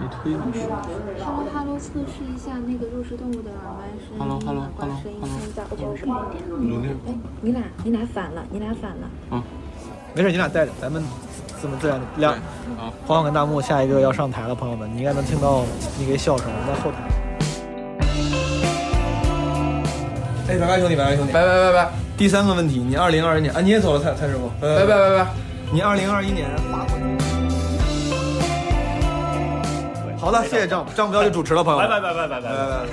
没推呢。哈喽哈喽，测试一下那个肉食动物的耳麦声音。Hello，Hello，把 Hello，声音 Hello 声再高声一点。有那哎，你俩你俩反了，你俩反了。没事，你俩带着，咱们这么自然亮。好，黄黄跟大木下一个要上台了，朋友们，你应该能听到那个笑声，我们在后台。哎，拜拜兄弟，拜拜兄弟。拜拜拜拜第三个问题，你二零二一年啊，你也走了，蔡蔡师傅，拜拜拜拜拜。你二零二一年法国。好的，谢谢张张彪就主持了，朋友拜拜拜拜拜拜拜拜。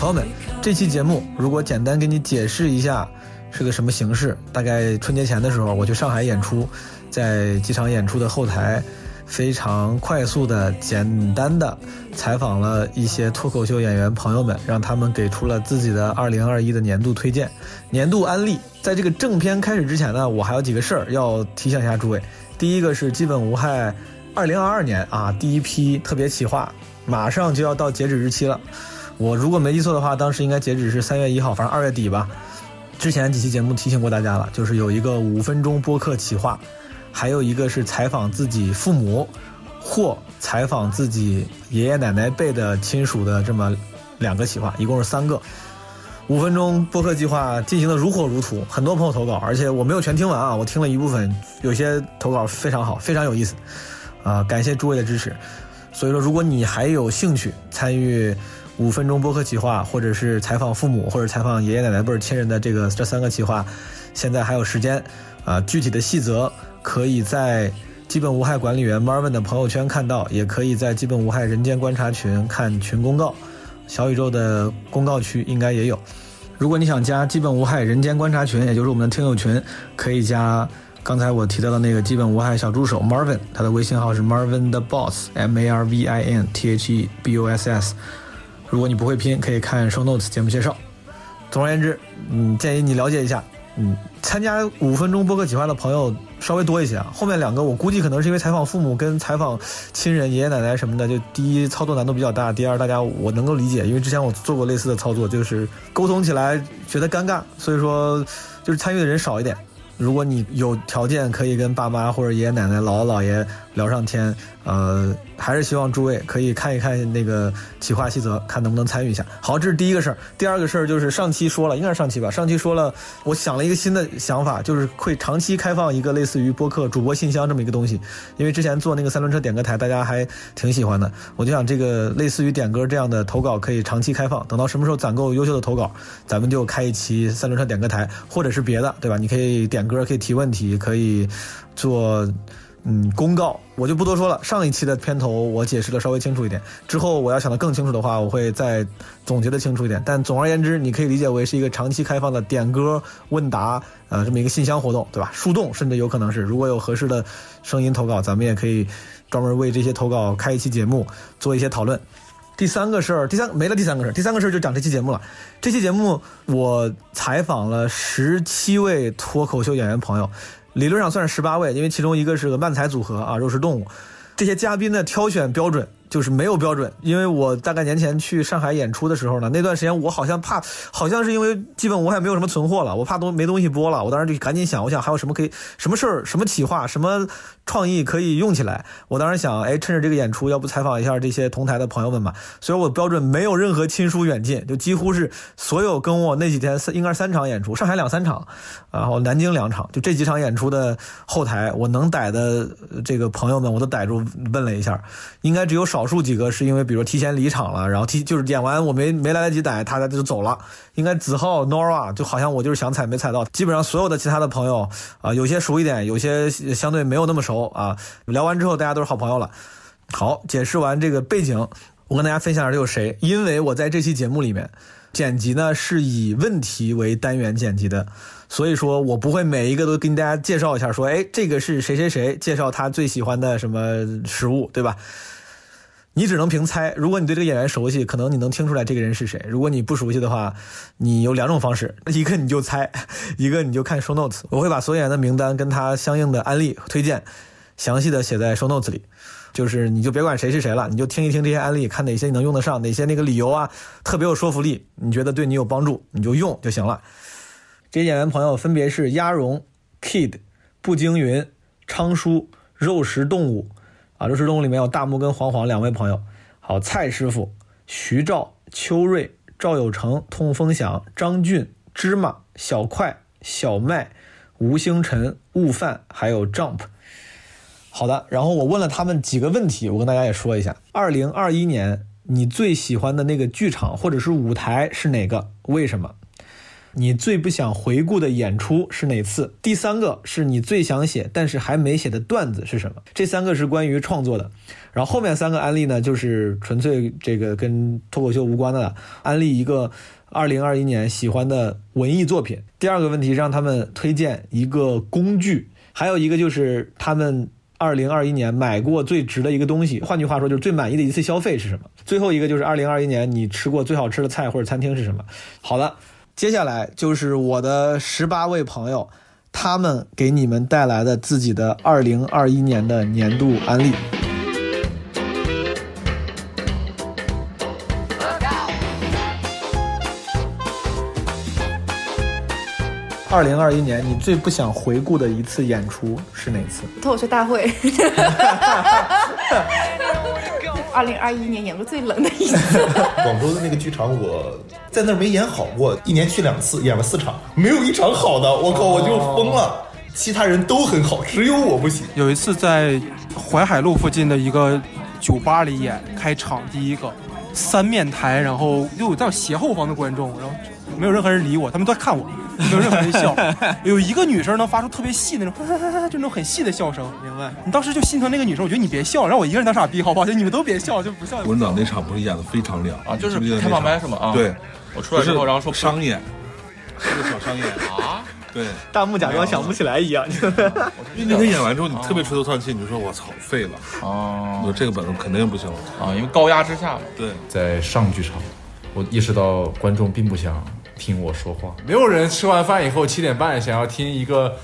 朋友们，这期节目如果简单给你解释一下是个什么形式，大概春节前的时候我去上海演出，在机场演出的后台，非常快速的、简单的采访了一些脱口秀演员朋友们，让他们给出了自己的2021的年度推荐、年度安利。在这个正片开始之前呢，我还有几个事儿要提醒一下诸位。第一个是基本无害2022年啊第一批特别企划，马上就要到截止日期了。我如果没记错的话，当时应该截止是三月一号，反正二月底吧。之前几期节目提醒过大家了，就是有一个五分钟播客企划，还有一个是采访自己父母或采访自己爷爷奶奶辈的亲属的这么两个企划，一共是三个。五分钟播客计划进行的如火如荼，很多朋友投稿，而且我没有全听完啊，我听了一部分，有些投稿非常好，非常有意思，啊、感谢诸位的支持。所以说，如果你还有兴趣参与五分钟播客企划，或者是采访父母，或者采访爷爷奶奶辈亲人的这个这三个企划，现在还有时间，啊、具体的细则可以在基本无害管理员 Marvin 的朋友圈看到，也可以在基本无害人间观察群看群公告，小宇宙的公告区应该也有。如果你想加基本无害人间观察群，也就是我们的听友群，可以加刚才我提到的那个基本无害小助手 Marvin，他的微信号是 Marvin 的 Boss，M A R V I N T H E B O S S。如果你不会拼，可以看 show notes 节目介绍。总而言之，嗯，建议你了解一下，嗯，参加五分钟播客企划的朋友稍微多一些啊。后面两个我估计可能是因为采访父母跟采访亲人、爷爷奶奶什么的，就第一操作难度比较大，第二大家我能够理解，因为之前我做过类似的操作，就是沟通起来觉得尴尬，所以说就是参与的人少一点。如果你有条件，可以跟爸妈或者爷爷奶奶、姥姥姥爷聊上天，呃，还是希望诸位可以看一看那个企划细则，看能不能参与一下。好，这是第一个事儿。第二个事儿就是上期说了，应该是上期吧，上期说了，我想了一个新的想法，就是会长期开放一个类似于播客主播信箱这么一个东西。因为之前做那个三轮车点歌台，大家还挺喜欢的，我就想这个类似于点歌这样的投稿可以长期开放，等到什么时候攒够优秀的投稿，咱们就开一期三轮车点歌台，或者是别的，对吧？你可以点歌，可以提问题，可以做。嗯，公告我就不多说了。上一期的片头我解释的稍微清楚一点，之后我要想的更清楚的话，我会再总结的清楚一点。但总而言之，你可以理解为是一个长期开放的点歌问答，呃，这么一个信箱活动，对吧？树洞甚至有可能是，如果有合适的声音投稿，咱们也可以专门为这些投稿开一期节目，做一些讨论。第三个事儿，第三没了，第三个事儿，第三个事儿就讲这期节目了。这期节目我采访了十七位脱口秀演员朋友。理论上算是十八位，因为其中一个是个漫才组合啊，肉食动物。这些嘉宾的挑选标准就是没有标准，因为我大概年前去上海演出的时候呢，那段时间我好像怕，好像是因为基本我也没有什么存货了，我怕都没东西播了，我当时就赶紧想，我想还有什么可以，什么事儿，什么企划，什么创意可以用起来。我当时想，哎，趁着这个演出，要不采访一下这些同台的朋友们嘛？所以我标准没有任何亲疏远近，就几乎是所有跟我那几天三应该是三场演出，上海两三场，然后南京两场，就这几场演出的后台，我能逮的这个朋友们，我都逮住问了一下，应该只有少少数几个是因为比如说提前离场了，然后提就是演完我没没来得及逮，他他就走了。应该子浩 Nora 就好像我就是想踩没踩到，基本上所有的其他的朋友啊、有些熟一点，有些相对没有那么熟啊。聊完之后，大家都是好朋友了。好，解释完这个背景，我跟大家分享的有谁，因为我在这期节目里面。剪辑呢是以问题为单元剪辑的，所以说我不会每一个都跟大家介绍一下，说，哎，这个是谁谁谁，介绍他最喜欢的什么食物，对吧？你只能凭猜。如果你对这个演员熟悉，可能你能听出来这个人是谁；如果你不熟悉的话，你有两种方式：一个你就猜，一个你就看 show notes。我会把所有演员的名单跟他相应的案例推荐，详细的写在 show notes 里。就是你就别管谁是谁了，你就听一听这些案例，看哪些你能用得上，哪些那个理由啊特别有说服力，你觉得对你有帮助，你就用就行了。这些演员朋友分别是鸭绒、Kid、步惊云、昌叔、肉食动物，啊，肉食动物里面有大木跟黄黄两位朋友，好，蔡师傅、徐兆、邱瑞、赵有成、痛风响、张俊、芝麻、小快、小麦、吴星辰、悟饭，还有 Jump。好的，然后我问了他们几个问题，我跟大家也说一下。二零二一年你最喜欢的那个剧场或者是舞台是哪个？为什么？你最不想回顾的演出是哪次？第三个是你最想写但是还没写的段子是什么？这三个是关于创作的。然后后面三个案例呢，就是纯粹这个跟脱口秀无关的了，安利一个二零二一年喜欢的文艺作品。第二个问题让他们推荐一个工具，还有一个就是他们。二零二一年买过最值的一个东西，换句话说就是最满意的一次消费是什么？最后一个就是二零二一年你吃过最好吃的菜或者餐厅是什么？好了，接下来就是我的十八位朋友，他们给你们带来的自己的二零二一年的年度安利。二零二一年你最不想回顾的一次演出是哪次？脱口秀大会。二零二一年演过最冷的一次。广州的那个剧场，我在那儿没演好过，一年去两次，演了四场，没有一场好的，我靠，我就疯了。其他人都很好，只有我不行。有一次在淮海路附近的一个酒吧里演，开场第一个三面台，然后又有在斜后方的观众，然后没有任何人理我，他们都在看我。没有任何人笑，有一个女生能发出特别细那种，就那种很细的笑声。明白？你当时就心疼那个女生，我觉得你别笑，让我一个人当傻逼，好不好？就你们都别笑，就不笑。文长那场不是演的非常亮啊，就是开放麦是吗？啊，对，我出来之后然后说商演，是个小商演 啊。对，弹幕假装想不起来一样。因为那天演完之后，你特别垂头丧气，你就说我操，废了。哦，我这个本子肯定不行啊，因为高压之下嘛。对，在上剧场，我意识到观众并不想。听我说话，没有人吃完饭以后七点半想要听一个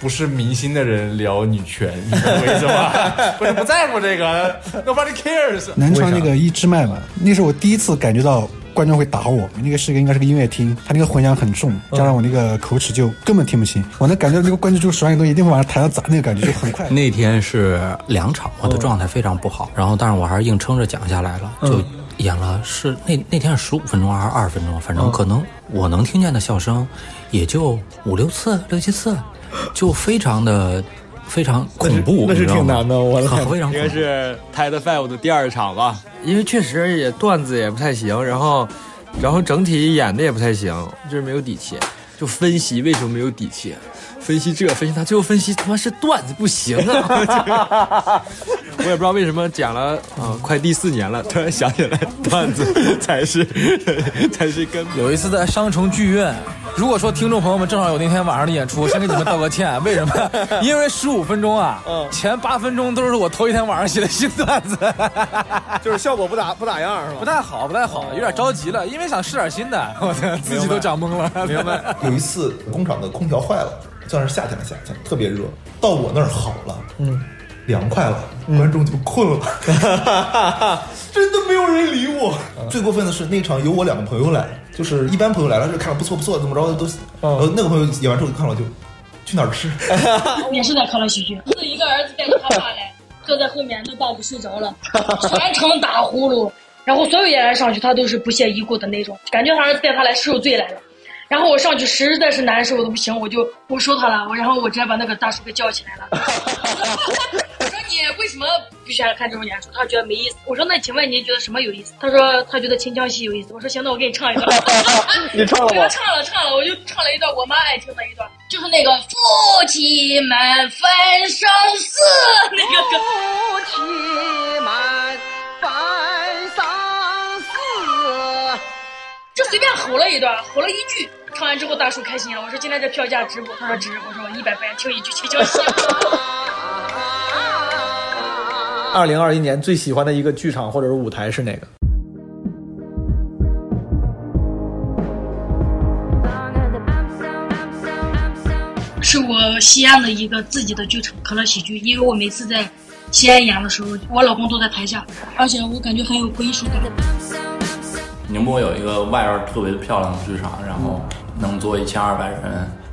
不是明星的人聊女权，你懂我意思吗？不是不在乎这个，Nobody cares。南昌那个一支麦嘛，那是我第一次感觉到观众会打我。那个是个应该是个音乐厅，他那个混响很重，加上我那个口齿就根本听不清。我能感觉那个观众就手上东西一定会往上弹到砸，那个感觉就很快。那天是两场，我的状态非常不好，然后但是我还是硬撑着讲下来了，就。演了是那那天是十五分钟还是二十分钟？反正可能我能听见的笑声，也就五六次、六七次，就非常的非常恐怖。那是挺难的，我非常应该是 TED Five 的第二场吧，因为确实也段子也不太行，然后然后整体演的也不太行，就是没有底气，就分析为什么没有底气。分析这，分析他，最后分析他妈是段子不行啊！我也不知道为什么讲了啊，快第四年了，突然想起来段子才是 才是根。有一次在商城剧院，如果说听众朋友们正好有那天晚上的演出，先给你们道个歉。为什么？因为十五分钟啊，前八分钟都是我头一天晚上写的新段子，就是效果不咋不咋样，是吧？不太好，不太好，有点着急了，因为想试点新的，我自己都讲懵了。明白。有一次工厂的空调坏了。算是夏天了，夏天特别热。到我那儿好了，嗯，凉快了，观众就困了，真的没有人理我。最过分的是那场有我两个朋友来，就是一般朋友来了就看了不错不错，怎么着都。呃，那个朋友演完之后就看了就去哪儿吃？也是在康乐喜剧，是一个儿子带着他爸来，坐在后面，那爸爸睡着了，全程打呼噜，然后所有演员上去他都是不屑一顾的那种，感觉他儿子带他来受罪来了。然后我上去实在是难受的不行，我就不说他了。我然后我直接把那个大叔给叫起来了。我说你为什么不喜欢看这种演出？他觉得没意思。我说那请问您觉得什么有意思？他说他觉得秦腔戏有意思。我说行，那我给你唱一段。你唱了吗？我唱了唱了，我就唱了一段我妈爱听的一段，就是那个夫妻们分生死那个歌。夫妻们就随便吼了一段，吼了一句。唱完之后，大叔开心了。我说：“今天这票价值不？”他说：“值。”我说：“一百块钱听一句秦腔戏。” 二零二一年最喜欢的一个剧场或者是舞台是哪个？是我西安的一个自己的剧场——可乐喜剧。因为我每次在西安演的时候，我老公都在台下，而且我感觉很有归属感。宁波有一个外边特别漂亮的剧场，然后。能坐一千二百人，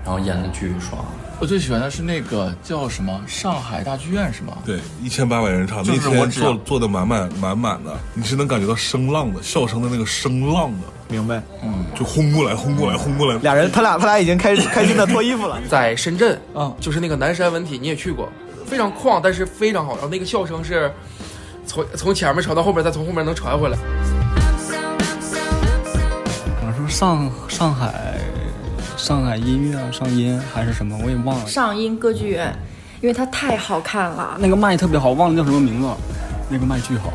然后演的巨爽，我最喜欢的是那个叫什么上海大剧院是吗？对，一千八百人场，就那天是我只坐坐的满满满满的，你是能感觉到声浪的，笑声的那个声浪的，明白？嗯，就轰过来，轰过来，轰过来。俩人，他俩他俩已经开开心的脱衣服了。在深圳，嗯，就是那个南山文体，你也去过，非常旷，但是非常好。然后那个笑声是从从前面传到后面，再从后面能传回来。上上海上海音乐啊，上音还是什么，我也忘了。上音歌剧院，因为它太好看了。那个麦特别好，忘了叫什么名字了。那个麦巨好，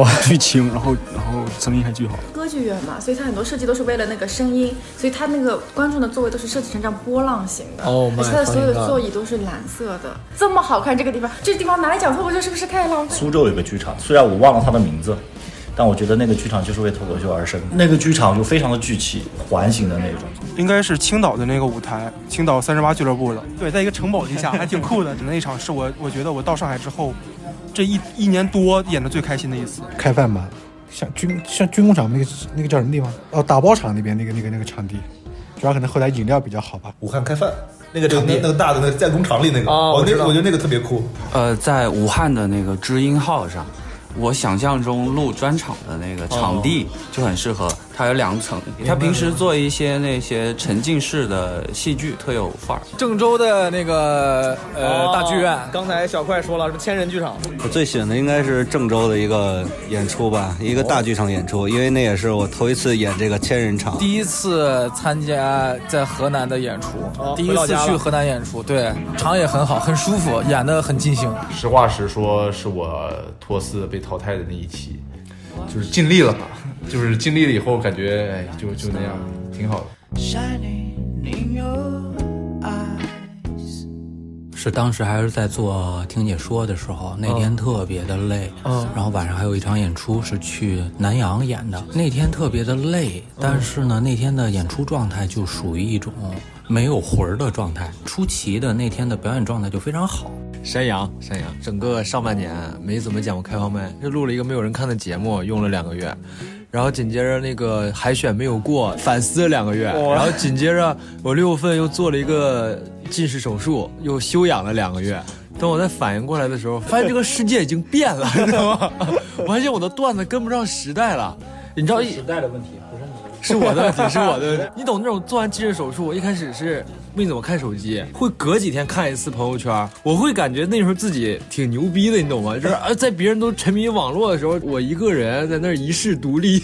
哇，巨轻，然后然后声音还巨好。歌剧院嘛，所以它很多设计都是为了那个声音，所以它那个观众的座位都是设计成这样波浪形的，哦而且它的所有的座椅都是蓝色的，这么好看这个地方，这地方拿来讲脱口秀是不是太浪费？苏州有个剧场，虽然我忘了它的名字，但我觉得那个剧场就是为脱口秀而生。那个剧场就非常的聚气，环形的那种。应该是青岛的那个舞台，青岛三十八俱乐部的。对，在一个城堡底下，还挺酷的。那一场是我我觉得我到上海之后，这一一年多演的最开心的一次。开饭吧，像军像军工厂那个那个叫什么地方？哦，打包厂那边那个那个那个场地，主要可能后来饮料比较好吧。武汉开饭那个场地那个大的那个在工厂里那个，哦我知道那个我觉得那个特别酷。呃，在武汉的那个知音号上，我想象中录专场的那个场地就很适合。它有两层，他平时做一些那些沉浸式的戏剧，特有范儿。郑州的那个呃、哦大剧院，刚才小快说了，什么千人剧场。我最喜欢的应该是郑州的一个演出吧，一个大剧场演出，因为那也是我头一次演这个千人场。第一次参加在河南的演出，哦第一次去河南演出，对，场也很好，很舒服，演的很尽兴。实话实说，是我托四被淘汰的那一期，就是尽力了吧，就是尽力了以后感觉哎，就就那样，挺好的。是当时还是在做听解说的时候，那天特别的累，嗯然后晚上还有一场演出是去南阳演的，那天特别的累，但是呢，那天的演出状态就属于一种没有魂儿的状态。出奇的那天的表演状态就非常好。山羊，山羊，整个上半年没怎么讲过开放麦，就录了一个没有人看的节目，用了两个月，然后紧接着那个海选没有过，反思了两个月，然后紧接着我六月份又做了一个近视手术，又休养了两个月。等我再反应过来的时候，发现这个世界已经变了，你知道吗？我发现我的段子跟不上时代了。你知道时代的问题，不 是我的问题，是我的问题。你懂那种做完近视手术，我一开始是没怎么看手机，会隔几天看一次朋友圈，我会感觉那时候自己挺牛逼的，你懂吗？就是呃，在别人都沉迷网络的时候，我一个人在那儿一世独立，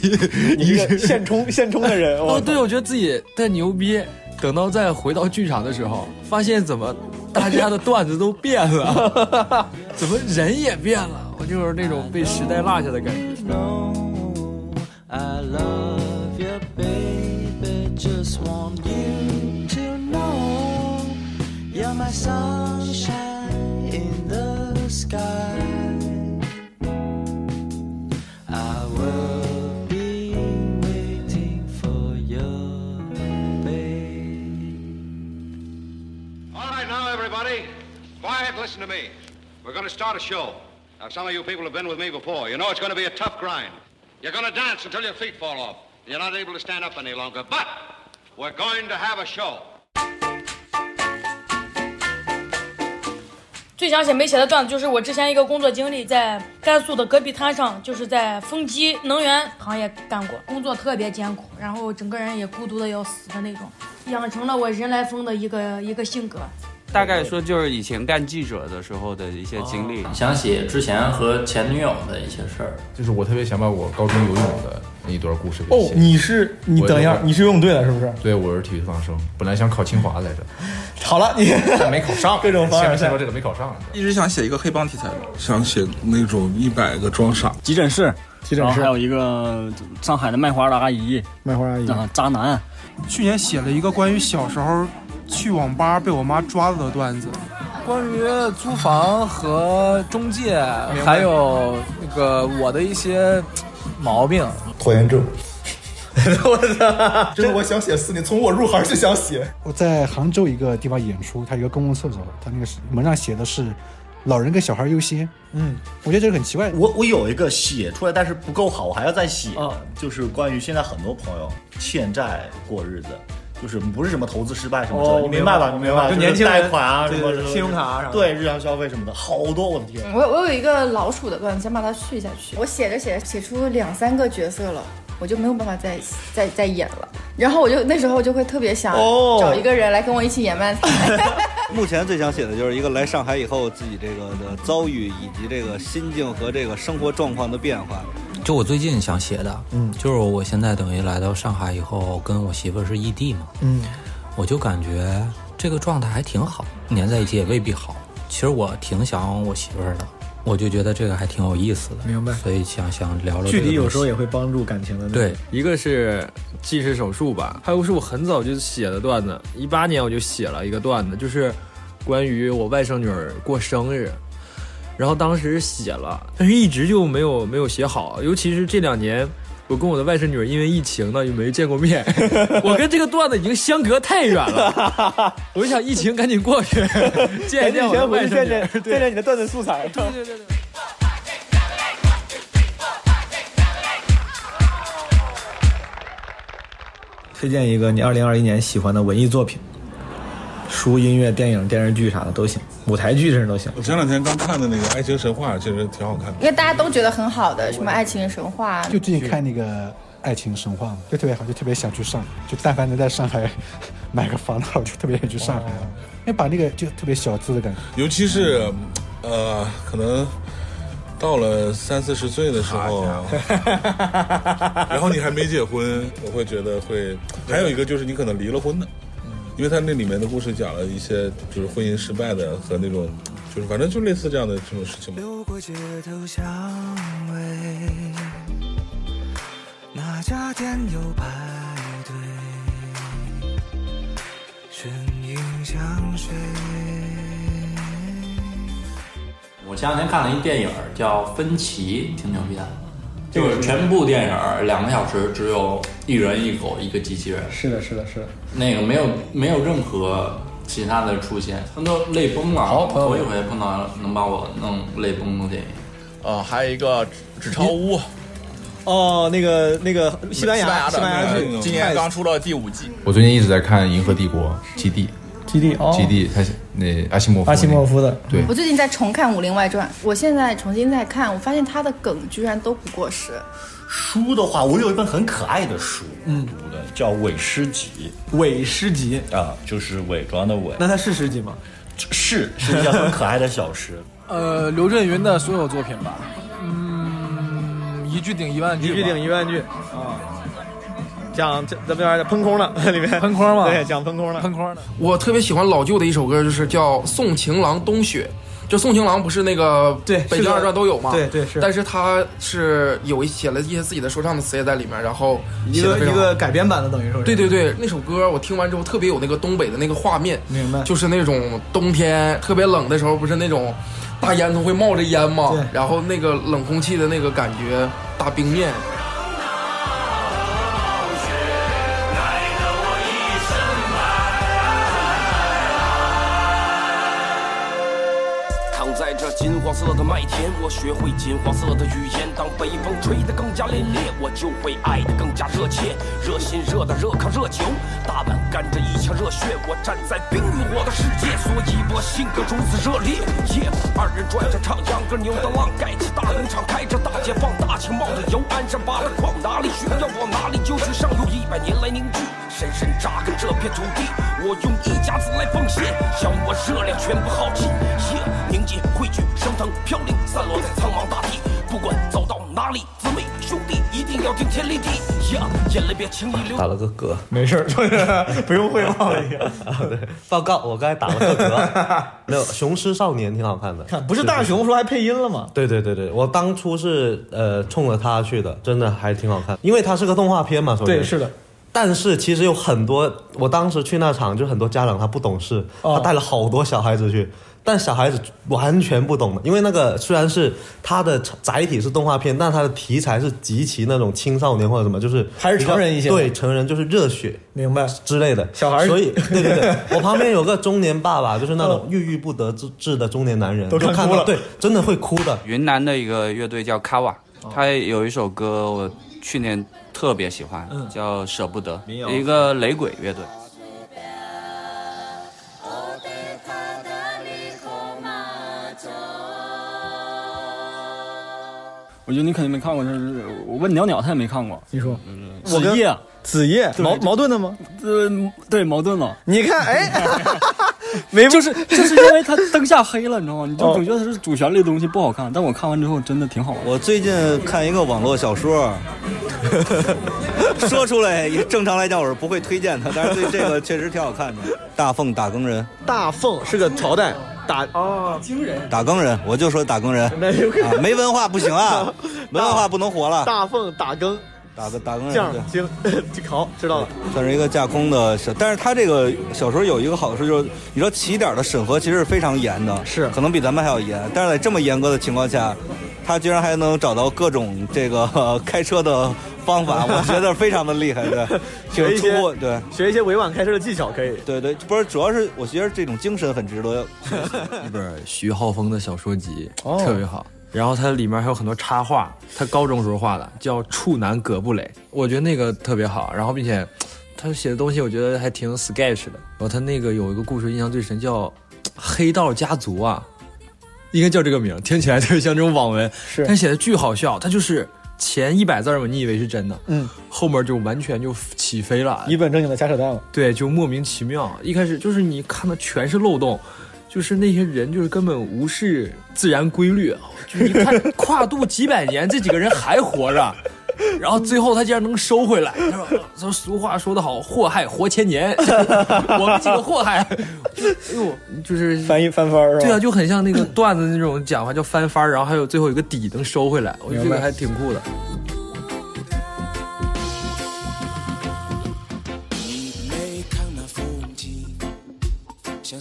一个现充现充的人。哦，对，我觉得自己太牛逼。等到再回到剧场的时候，发现怎么大家的段子都变了，怎么人也变了，我就是那种被时代落下的感觉。Just want you to know you're my sunshine in the sky. I will be waiting for you, babe. All right, now, everybody, quiet, listen to me. We're going to start a show. Now, some of you people have been with me before. You know it's going to be a tough grind. You're going to dance until your feet fall off. You're not able to stand up any longer. But we're going to have a show. 最想写没写的段子就是我之前一个工作经历，在甘肃的戈壁滩上，就是在风机能源行业干过，工作特别艰苦，然后整个人也孤独的要死的那种，养成了我人来疯的一个一个性格。大概说就是以前干记者的时候的一些经历。想写之前和前女友的一些事儿。就是我特别想把我高中游泳的那一段故事给哦写。，你是你等一下，你是游泳队的，是不是？对，我是体育特长生，本来想考清华来着，好了，你 但没考上，各种凡尔赛先说这个没考上。一直想写一个黑帮题材的，想写那种一百个装傻。急诊室，急诊室然后还有一个上海的卖花的阿姨，卖花阿姨啊，渣男。去年写了一个关于小时候去网吧被我妈抓了的段子。关于租房和中介，还有那个我的一些毛病，拖延症。我操！真的，我想写四年，从我入行就想写。我在杭州一个地方演出，它有一个公共厕所，它那个是门上写的是“老人跟小孩优先”。嗯，我觉得这个很奇怪。我我有一个写出来，但是不够好，我还要再写。啊就是关于现在很多朋友欠债过日子，就是不是什么投资失败什么之哦类的，你明白吧？你明白吧？就年轻人贷款啊，对什么信用卡啊什么对日常消费什么的，好多，我的天！我我有一个老鼠的段子，想把它续下去。我写着写着写出两三个角色了，我就没有办法再再再演了。然后我就那时候就会特别想哦找一个人来跟我一起演漫才。目前最想写的就是一个来上海以后自己这个的遭遇，以及这个心境和这个生活状况的变化。就我最近想写的，嗯，就是我现在等于来到上海以后，跟我媳妇儿是异地嘛，嗯，我就感觉这个状态还挺好，黏在一起也未必好。其实我挺想我媳妇儿的，我就觉得这个还挺有意思的，明白。所以想想聊聊这距个东西。离有时候也会帮助感情的那种。对，一个是近视手术吧，还有是我很早就写的段子，一八年我就写了一个段子，就是关于我外甥女儿过生日，然后当时写了，但是一直就没有没有写好，尤其是这两年。我跟我的外甥女儿因为疫情呢，就没见过面。我跟这个段子已经相隔太远了，我就想疫情赶紧过去，见一见我的外甥女儿。对见见你的段子素材。对对对对。推荐一个你二零二一年喜欢的文艺作品，书、音乐、电影、电视剧啥的都行，舞台剧甚至都行。我前两天刚看的那个《爱情神话》，其实挺好看的。因为大家都觉得很好的，什么爱情神话，就最近看那个《爱情神话》嘛，就特别好，就特别想去上海。就但凡能在上海 买个房的话，我就特别想去上海了，因为把那个就特别小资的感觉。尤其是，呃，可能到了三四十岁的时候，然后你还没结婚，我会觉得会。还有一个就是你可能离了婚的，因为他那里面的故事讲了一些就是婚姻失败的和那种，就是反正就类似这样的这种事情吧。路过街头巷尾，那家店有排队，身影相随。我前两天看了一电影叫《分歧》，挺牛逼的。就是全部电影两个小时，只有一人一狗一个机器人。是的，是的，是的。那个没有没有任何其他的出现，他都泪崩了。好头一回碰到能把我弄泪崩的电影。呃，还有一个《纸钞屋》，哦，那个那个西班牙牙西班牙的，剧，今年刚出了第五季。我最近一直在看《银河帝国》基地，基地哦基地，他那阿西莫夫，阿西莫夫的，对我最近在重看《武林外传》，我现在重新在看，我发现他的梗居然都不过时。书的话，我有一本很可爱的书，嗯，读的叫《伪诗集伪诗集》啊，就是伪装的伪。那它是诗集吗？是，是一件很可爱的小诗。呃，刘震云的所有作品吧，嗯，一句顶一万句，一句顶一万句啊。讲这这边喷空了，里面喷空嘛，对，讲喷空了，喷空的。我特别喜欢老旧的一首歌，就是叫《送情郎冬雪》。就宋情郎不是那个对北京二传都有吗？对对是，但是他是有写了一些自己的说唱的词也在里面，然后一个一个改编版的等于说是。对对对，那首歌我听完之后特别有那个东北的那个画面，明白？就是那种冬天特别冷的时候，不是那种大烟囱会冒着烟吗？然后那个冷空气的那个感觉，大冰面。色的麦田，我学会金黄色的语言。当北风吹得更加凛冽，我就会爱得更加热切。热心热的热炕热酒，大碗干着一腔热血。我站在冰与火的世界，所以我性格如此热烈。耶，二人转着唱秧歌，扭的浪盖起大工厂，开着大解放大庆，冒着油，鞍山扒了矿，哪里需要往哪里就去。上有一百年来凝聚，深深扎根这片土地。我用一家子来奉献，将我热量全部耗尽。耶，凝结汇聚，升腾飘零，散落在苍茫大地。不管走到哪里，姊妹兄弟一定要顶天立地。呀，眼泪别轻易流。打了个嗝，没事儿，不用汇报了。啊，对，报告，我刚才打了个嗝。没有，《雄狮少年》挺好看的，看不是大雄说还配音了吗？对对对对，我当初是呃冲着他去的，真的还挺好看，因为它是个动画片嘛，对，是的。但是其实有很多，我当时去那场就很多家长他不懂事，哦。他带了好多小孩子去，但小孩子完全不懂的，因为那个虽然是它的载体是动画片，但它的题材是极其那种青少年或者什么，就是还是成人一些对成人就是热血，明白。之类的小孩所以对对 对，我旁边有个中年爸爸，就是那种郁郁不得志的中年男人，都就看哭了。看对，真的会哭的。云南的一个乐队叫 Kawa，他有一首歌我去年特别喜欢，叫舍不得，一个雷鬼乐队。我觉得你肯定没看过，就是我问鸟鸟他也没看过，你说，嗯，子夜。子夜，矛矛盾的吗？这对矛盾了，你看，哎，哈哈哈。没就是就是因为他灯下黑了，你知道吗？你就哦总觉得它是主旋律的东西不好看，但我看完之后真的挺好玩。我最近看一个网络小说，说出来也正常来讲我是不会推荐它，但是对这个确实挺好看的。大奉打更人，大奉是个朝代，打哦，惊人，打更人，我就说打更人，没文化不行啊，没文化不能活了。大奉打更，打个打更人，这样对行，好，知道了。算是一个架空的小，但是他这个小说有一个好处就是，你知道起点的审核其实是非常严的，是可能比咱们还要严。但是在这么严格的情况下，他居然还能找到各种这个、呃开车的方法，我觉得非常的厉害，对，学一些对。学一些委婉开车的技巧可以。对对，不是，主要是我觉得这种精神很值得。一本徐浩峰的小说集，哦特别好。然后它里面还有很多插画，他高中时候画的，叫《处男葛布雷》，我觉得那个特别好。然后并且他写的东西，我觉得还挺 sketch 的。然后他那个有一个故事印象最深，叫 《黑道家族》啊，应该叫这个名，听起来特别像这种网文，是但写的巨好笑。他就是前一百字儿嘛，你以为是真的，嗯，后面就完全就起飞了，一本正经的瞎扯淡了。对，就莫名其妙。一开始就是你看的全是漏洞，就是那些人就是根本无视自然规律啊，就是你看跨度几百年，这几个人还活着，然后最后他竟然能收回来。他说：“说俗话说得好，祸害活千年，我们几个祸害，哎呦，就是翻一翻番儿是吧？对啊，就很像那个段子那种讲话叫翻番儿，然后还有最后有个底能收回来，我觉得这个还挺酷的。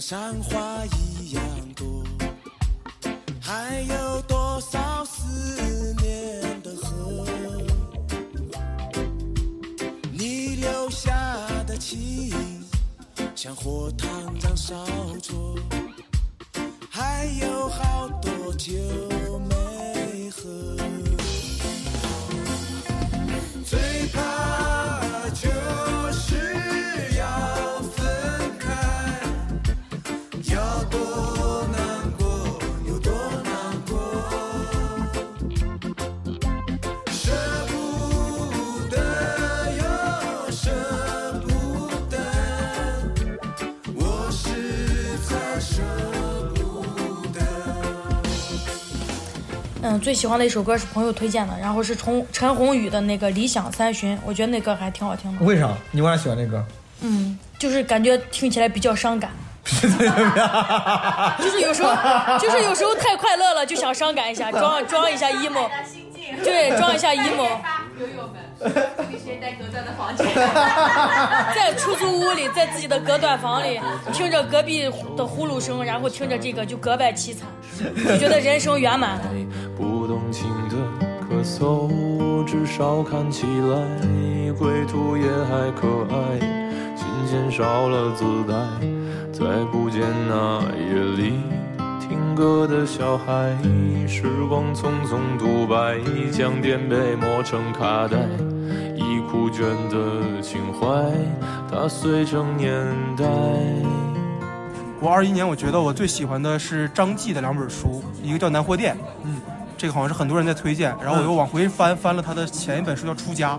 像山花一样多，还有多少思念的河？你留下的情，像火塘燃烧灼，还有好多酒没喝。嗯，最喜欢的一首歌是朋友推荐的，然后是陈陈鸿宇的那个《理想三旬》，我觉得那歌还挺好听的。为啥？你为啥喜欢那歌？嗯，就是感觉听起来比较伤感。就是有时候，就是有时候太快乐了，就想伤感一下，装装一下 emo，对，装一下 emo。友友们，这里谁带隔断的房间？在出租屋里，在自己的隔断房里，听着隔壁的呼噜声，然后听着这个，就格外凄惨，就觉得人生圆满了。不动情的咳嗽，至少看起来归途也还可爱。琴弦少了姿态，再不见那夜里听歌的小孩。时光匆匆独白，将颠沛磨成卡带，已枯卷的情怀，它碎成年代。我二一年，我觉得我最喜欢的是张继的两本书，一个叫《南货店》，嗯，这个好像是很多人在推荐，然后我又往回翻翻了他的前一本书叫《出家》，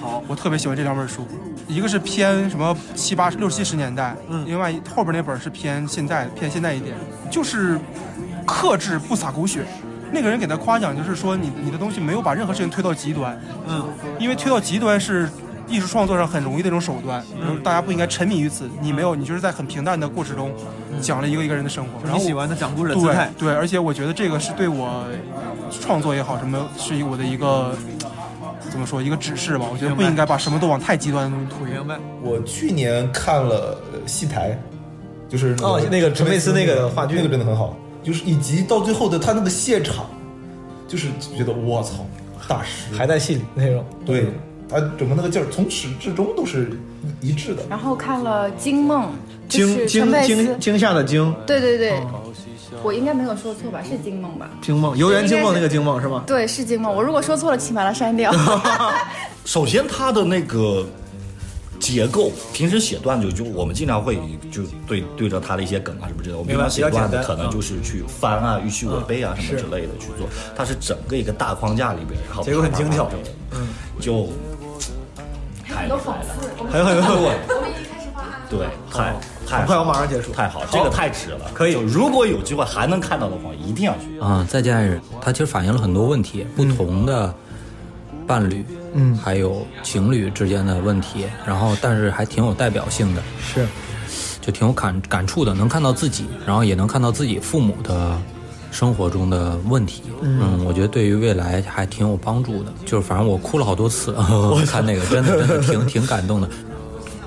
好，我特别喜欢这两本书，一个是偏什么七八六七十年代，嗯，另外后边那本是偏现代偏现代一点，就是克制不洒狗血。那个人给他夸奖，就是说你你的东西没有把任何事情推到极端，嗯，因为推到极端是艺术创作上很容易的一种手段，嗯，大家不应该沉迷于此。你没有，你就是在很平淡的过程中讲了一个一个人的生活，然后你喜欢的讲故事的姿态对对，而且我觉得这个是对我创作也好，什么是我的一个怎么说一个指示吧。我觉得不应该把什么都往太极端的东西推。明白。我去年看了呃戏台，就是哦那个陈佩斯那个话剧那个真的很好，就是以及到最后的他那个现场，就是觉得我操，大师还在戏里那种。对，他整个那个劲儿从始至终都是一一致的。然后看了《惊梦》，惊惊惊惊吓的惊，对对对，我应该没有说错吧？是《惊梦》吧？惊梦，游园惊梦那个惊梦是吗？对，是《惊梦》。我如果说错了，请把它删掉。首先，它的那个结构。平时写段子就我们经常会就对对着它的一些梗啊什么之类的，我们明白平常写段子可能就是去翻啊、预虚违背啊嗯什么之类的去做，它是整个一个大框架里边，然后结构很精巧嗯，就太厉害了，还有很多 对，太太很快我马上结束太好，好这个太值了，可以。如果有机会还能看到的话，一定要去。啊、再见爱人，它其实反映了很多问题，不同的伴侣，嗯还有情侣之间的问题，然后但是还挺有代表性的，是，就挺有感感触的，能看到自己，然后也能看到自己父母的生活中的问题，嗯。我觉得对于未来还挺有帮助的。就是反正我哭了好多次，我看那个真的真的挺 挺感动的。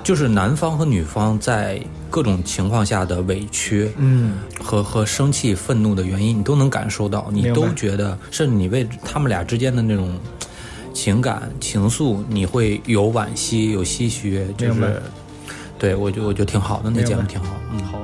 就是男方和女方在各种情况下的委屈，嗯，和和生气、愤怒的原因，你都能感受到，你都觉得，甚至你为他们俩之间的那种情感情愫，你会有惋惜、有唏嘘，就明白。是，对我觉得我觉得挺好的，那节目挺好，嗯，好。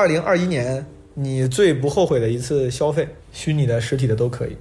二零二一年你最不后悔的一次消费，虚拟的、实体的都可以。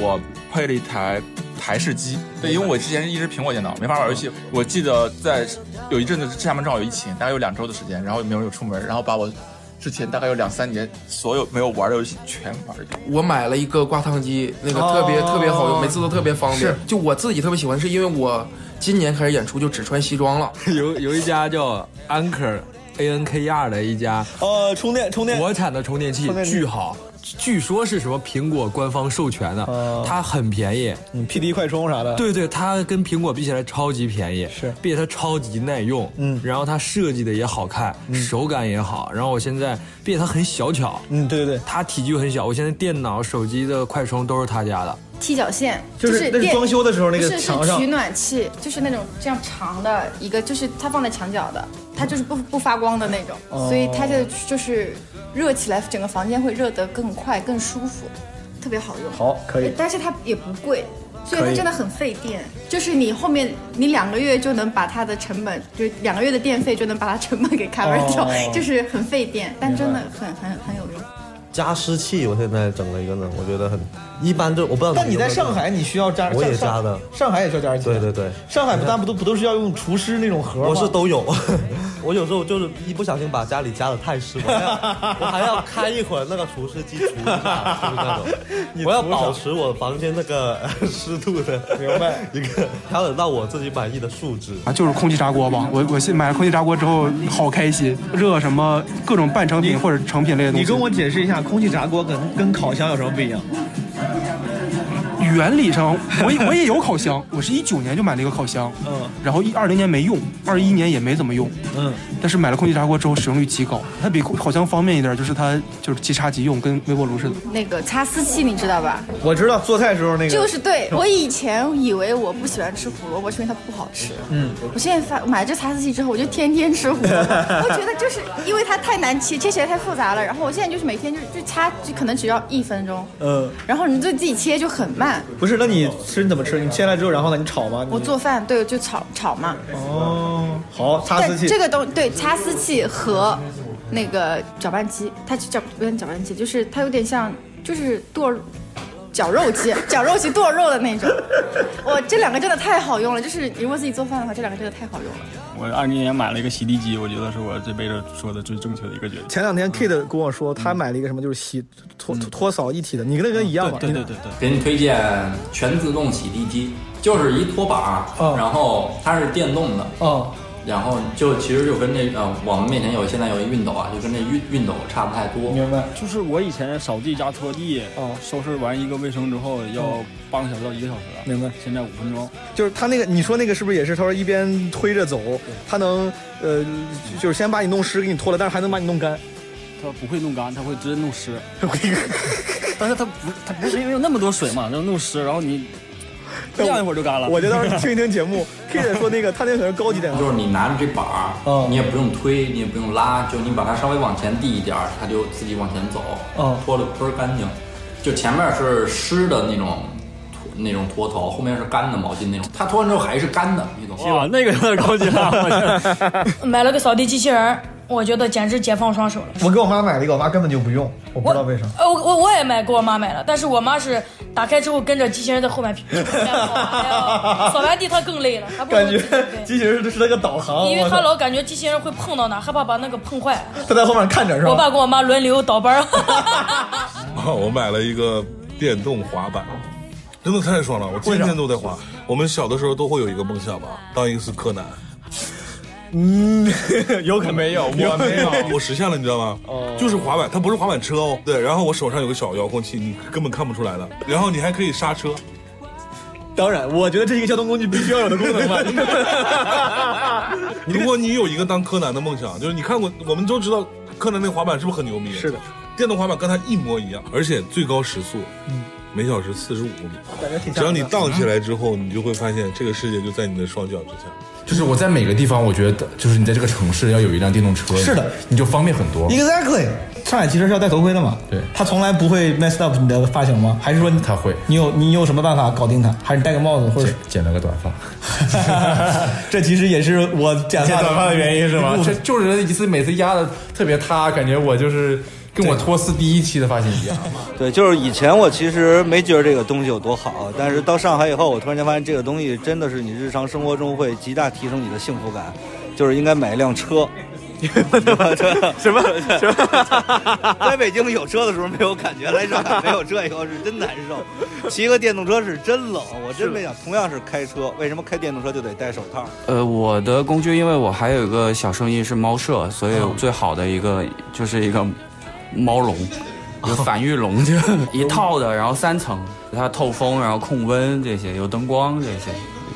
我配了一台台式机，对，因为我之前一直苹果电脑没法玩游戏。我记得在有一阵子，厦门正好有疫情，大概有两周的时间，然后也没有人出门，然后把我之前大概有两三年所有没有玩的游戏全玩一遍。我买了一个挂烫机，那个特别、哦特别好用，每次都特别方便是。就我自己特别喜欢，是因为我今年开始演出就只穿西装了。有有一家叫 Anker A N K R 的一家呃充电充电。国产的充电器电巨好，据说是什么苹果官方授权的，它很便宜，嗯，P D 快充啥的，对对，它跟苹果比起来超级便宜，是，并且它超级耐用，嗯，然后它设计的也好看，手感也好，然后我现在，并且它很小巧，嗯，对对对，它体积很小，我现在电脑、手机的快充都是他家的，踢脚线，就是那是电装修的时候那个不是是墙上取暖器，就是那种这样长的一个，就是它放在墙角的，它就是不不发光的那种，哦所以它就就是热起来，整个房间会热得更快、更舒服，特别好用。好，可以。但是它也不贵。所以它真的很费电，就是你后面你两个月就能把它的成本，就两个月的电费就能把它成本给 cover 掉，哦就是很费电，但真的很很很有用。加湿器，我现在整了一个呢，我觉得很一般，都我不知道。但你在上海，你需要加，我也上加的，上海也需要加湿器。对对对，上海不但不都不都是要用除湿那种盒吗？我是都有。我有时候就是一不小心把家里加的太湿，我还要我还要开一会儿那个除湿机除一下，就是那种。我要保持我房间那个湿度的，明白？一个调整到我自己满意的数值。啊，就是空气炸锅吧。我我现买了空气炸锅之后，好开心，热什么各种半成品或者成品类的东西。你跟我解释一下，空气炸锅跟跟烤箱有什么不一样？ 잡으라. 原理上，我也我也有烤箱，我是一九年就买了一个烤箱，嗯，然后一二零年没用，二一年也没怎么用，嗯，但是买了空气炸锅之后使用率极高，它比烤箱方便一点，就是它就是即插即用，跟微波炉似的。那个擦丝器你知道吧？我知道做菜时候那个就是对我以前以为我不喜欢吃胡萝卜是因为它不好吃，嗯，我现在发买了这擦丝器之后，我就天天吃胡萝卜。我觉得就是因为它太难切，切起来太复杂了。然后我现在就是每天就就擦，就可能只要一分钟，嗯，然后你就自己切就很慢。不是，那你吃你怎么吃？你切来之后，然后呢，你炒吗？我做饭对，就炒炒嘛。哦，好，擦丝器。这个东对擦丝器和那个搅拌机，它就叫不是搅拌机，就是它有点像就是剁绞肉机，绞肉机剁肉的那种。我这两个真的太好用了，就是如果自己做饭的话，这两个真的太好用了。我二零年买了一个洗地机，我觉得是我这辈子说的最正确的一个决定。前两天 Kate 跟我说，他买了一个什么，就是洗拖拖扫一体的，你跟那个一样吗？对对对对。给你推荐全自动洗地机，就是一拖把，然后它是电动的，哦，然后就其实就跟那呃，我们面前有现在有一熨斗啊，就跟那熨熨斗差不太多。明白。就是我以前扫地加拖地，哦，收拾完一个卫生之后要半个小时到一个小时，明白？现在五分钟。就是他那个，你说那个是不是也是？他说一边推着走，他能呃，就是先把你弄湿给你拖了，但是还能把你弄干。它不会弄干，他会直接弄湿。但是他不，他不是因为有那么多水嘛，然后弄湿，然后你晾一会儿就干了。我就到时候听一听节目，K 姐说那个他那可能是高级点，就是你拿着这板儿，嗯你也不用推，你也不用拉，就你把它稍微往前递一点儿，它就自己往前走，嗯拖的倍儿干净。就前面是湿的那种拖那种拖头，后面是干的毛巾那种，它拖完之后还是干的，你懂吗？哇，那个有点高级了，我觉得。买了个扫地机器人儿，我觉得简直解放双手了。我给我妈买了一个，我妈根本就不用，我不知道为啥。呃，我我我也买，给我妈买了，但是我妈是打开之后跟着机器人在后面跑，扫完地她更累了，还不如感觉机器人是是那个导航，因为她老感觉机器人会碰到哪，害怕把那个碰坏。她在后面看着是吧？我爸跟我妈轮流倒班儿。我买了一个电动滑板，真的太爽了，我天天都在滑。我们小的时候都会有一个梦想吧，当一次柯南。嗯，有可没有，我没有，我实现了，你知道吗？哦就是滑板，它不是滑板车哦。对，然后我手上有个小遥控器，你根本看不出来的。然后你还可以刹车。当然，我觉得这是一个交通工具必须要有的功能吧。如果你有一个当柯南的梦想，就是你看过，我们都知道柯南那个滑板是不是很牛逼？是的，电动滑板跟它一模一样，而且最高时速，嗯，每小时四十五公里。感觉挺只要你荡起来之后，你就会发现这个世界就在你的双脚之下。就是我在每个地方，我觉得就是你在这个城市要有一辆电动车，是的，你就方便很多。Exactly，上海骑车是要戴头盔的嘛？对，他从来不会 mess up 你的发型吗？还是说他会？你有你有什么办法搞定他？还是你戴个帽子或者剪了个短发？这其实也是我剪剪短发的原因是吗？这就就是一次每次压的特别塌，感觉我就是跟我托斯第一期的发型一样。对，就是以前我其实没觉得这个东西有多好，但是到上海以后，我突然间发现这个东西真的是你日常生活中会极大提升你的幸福感，就是应该买一辆车。什么 什么？在北京有车的时候没有感觉，来上海没有车以后是真难受。骑个电动车是真冷，我真没想。同样是开车，为什么开电动车就得戴手套？呃，我的工具，因为我还有一个小生意是猫舍，所以最好的一个就是一个猫笼，一个反浴笼，就 一套的，然后三层，它透风，然后控温这些，有灯光这些，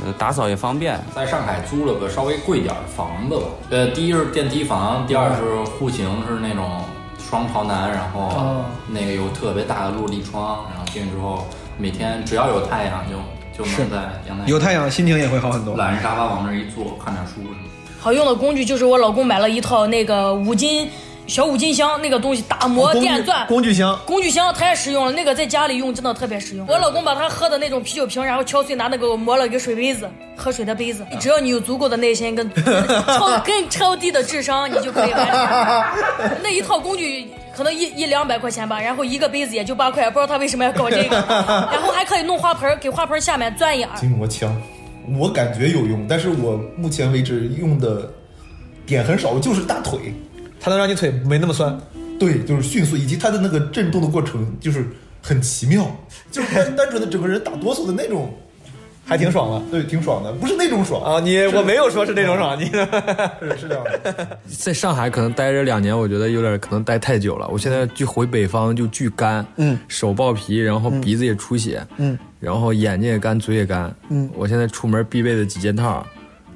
呃打扫也方便。在上海租了个稍微贵点儿的房子吧，呃，第一是电梯房，第二是户型是那种双朝南，然后哦那个有特别大的落地窗，然后进去之后每天只要有太阳就就能在阳台有太阳，心情也会好很多。懒人沙发往那儿一坐，看点书什么的。好用的工具就是我老公买了一套那个五金小五金箱，那个东西打磨哦电钻工具箱工具箱太实用了，那个在家里用真的特别实用。我老公把他喝的那种啤酒瓶，然后敲碎，拿那个磨了一个水杯子，喝水的杯子。只要你有足够的耐心跟 超跟超低的智商，你就可以完成。那一套工具可能一一两百块钱吧，然后一个杯子也就八块，不知道他为什么要搞这个。然后还可以弄花盆，给花盆下面钻眼儿。筋膜枪，我感觉有用，但是我目前为止用的点很少，就是大腿，它能让你腿没那么酸。对，就是迅速，以及它的那个震动的过程就是很奇妙，就是单 单纯的整个人打哆嗦的那种，还挺爽的。对，挺爽的，不是那种爽。啊，你我没有说是那种爽，你。是是这样的。在上海可能待着两年，我觉得有点可能待太久了。我现在就回北方就巨干，嗯，手爆皮，然后鼻子也出血，嗯，然后眼睛也干，嘴也干，嗯。我现在出门必备的几件套：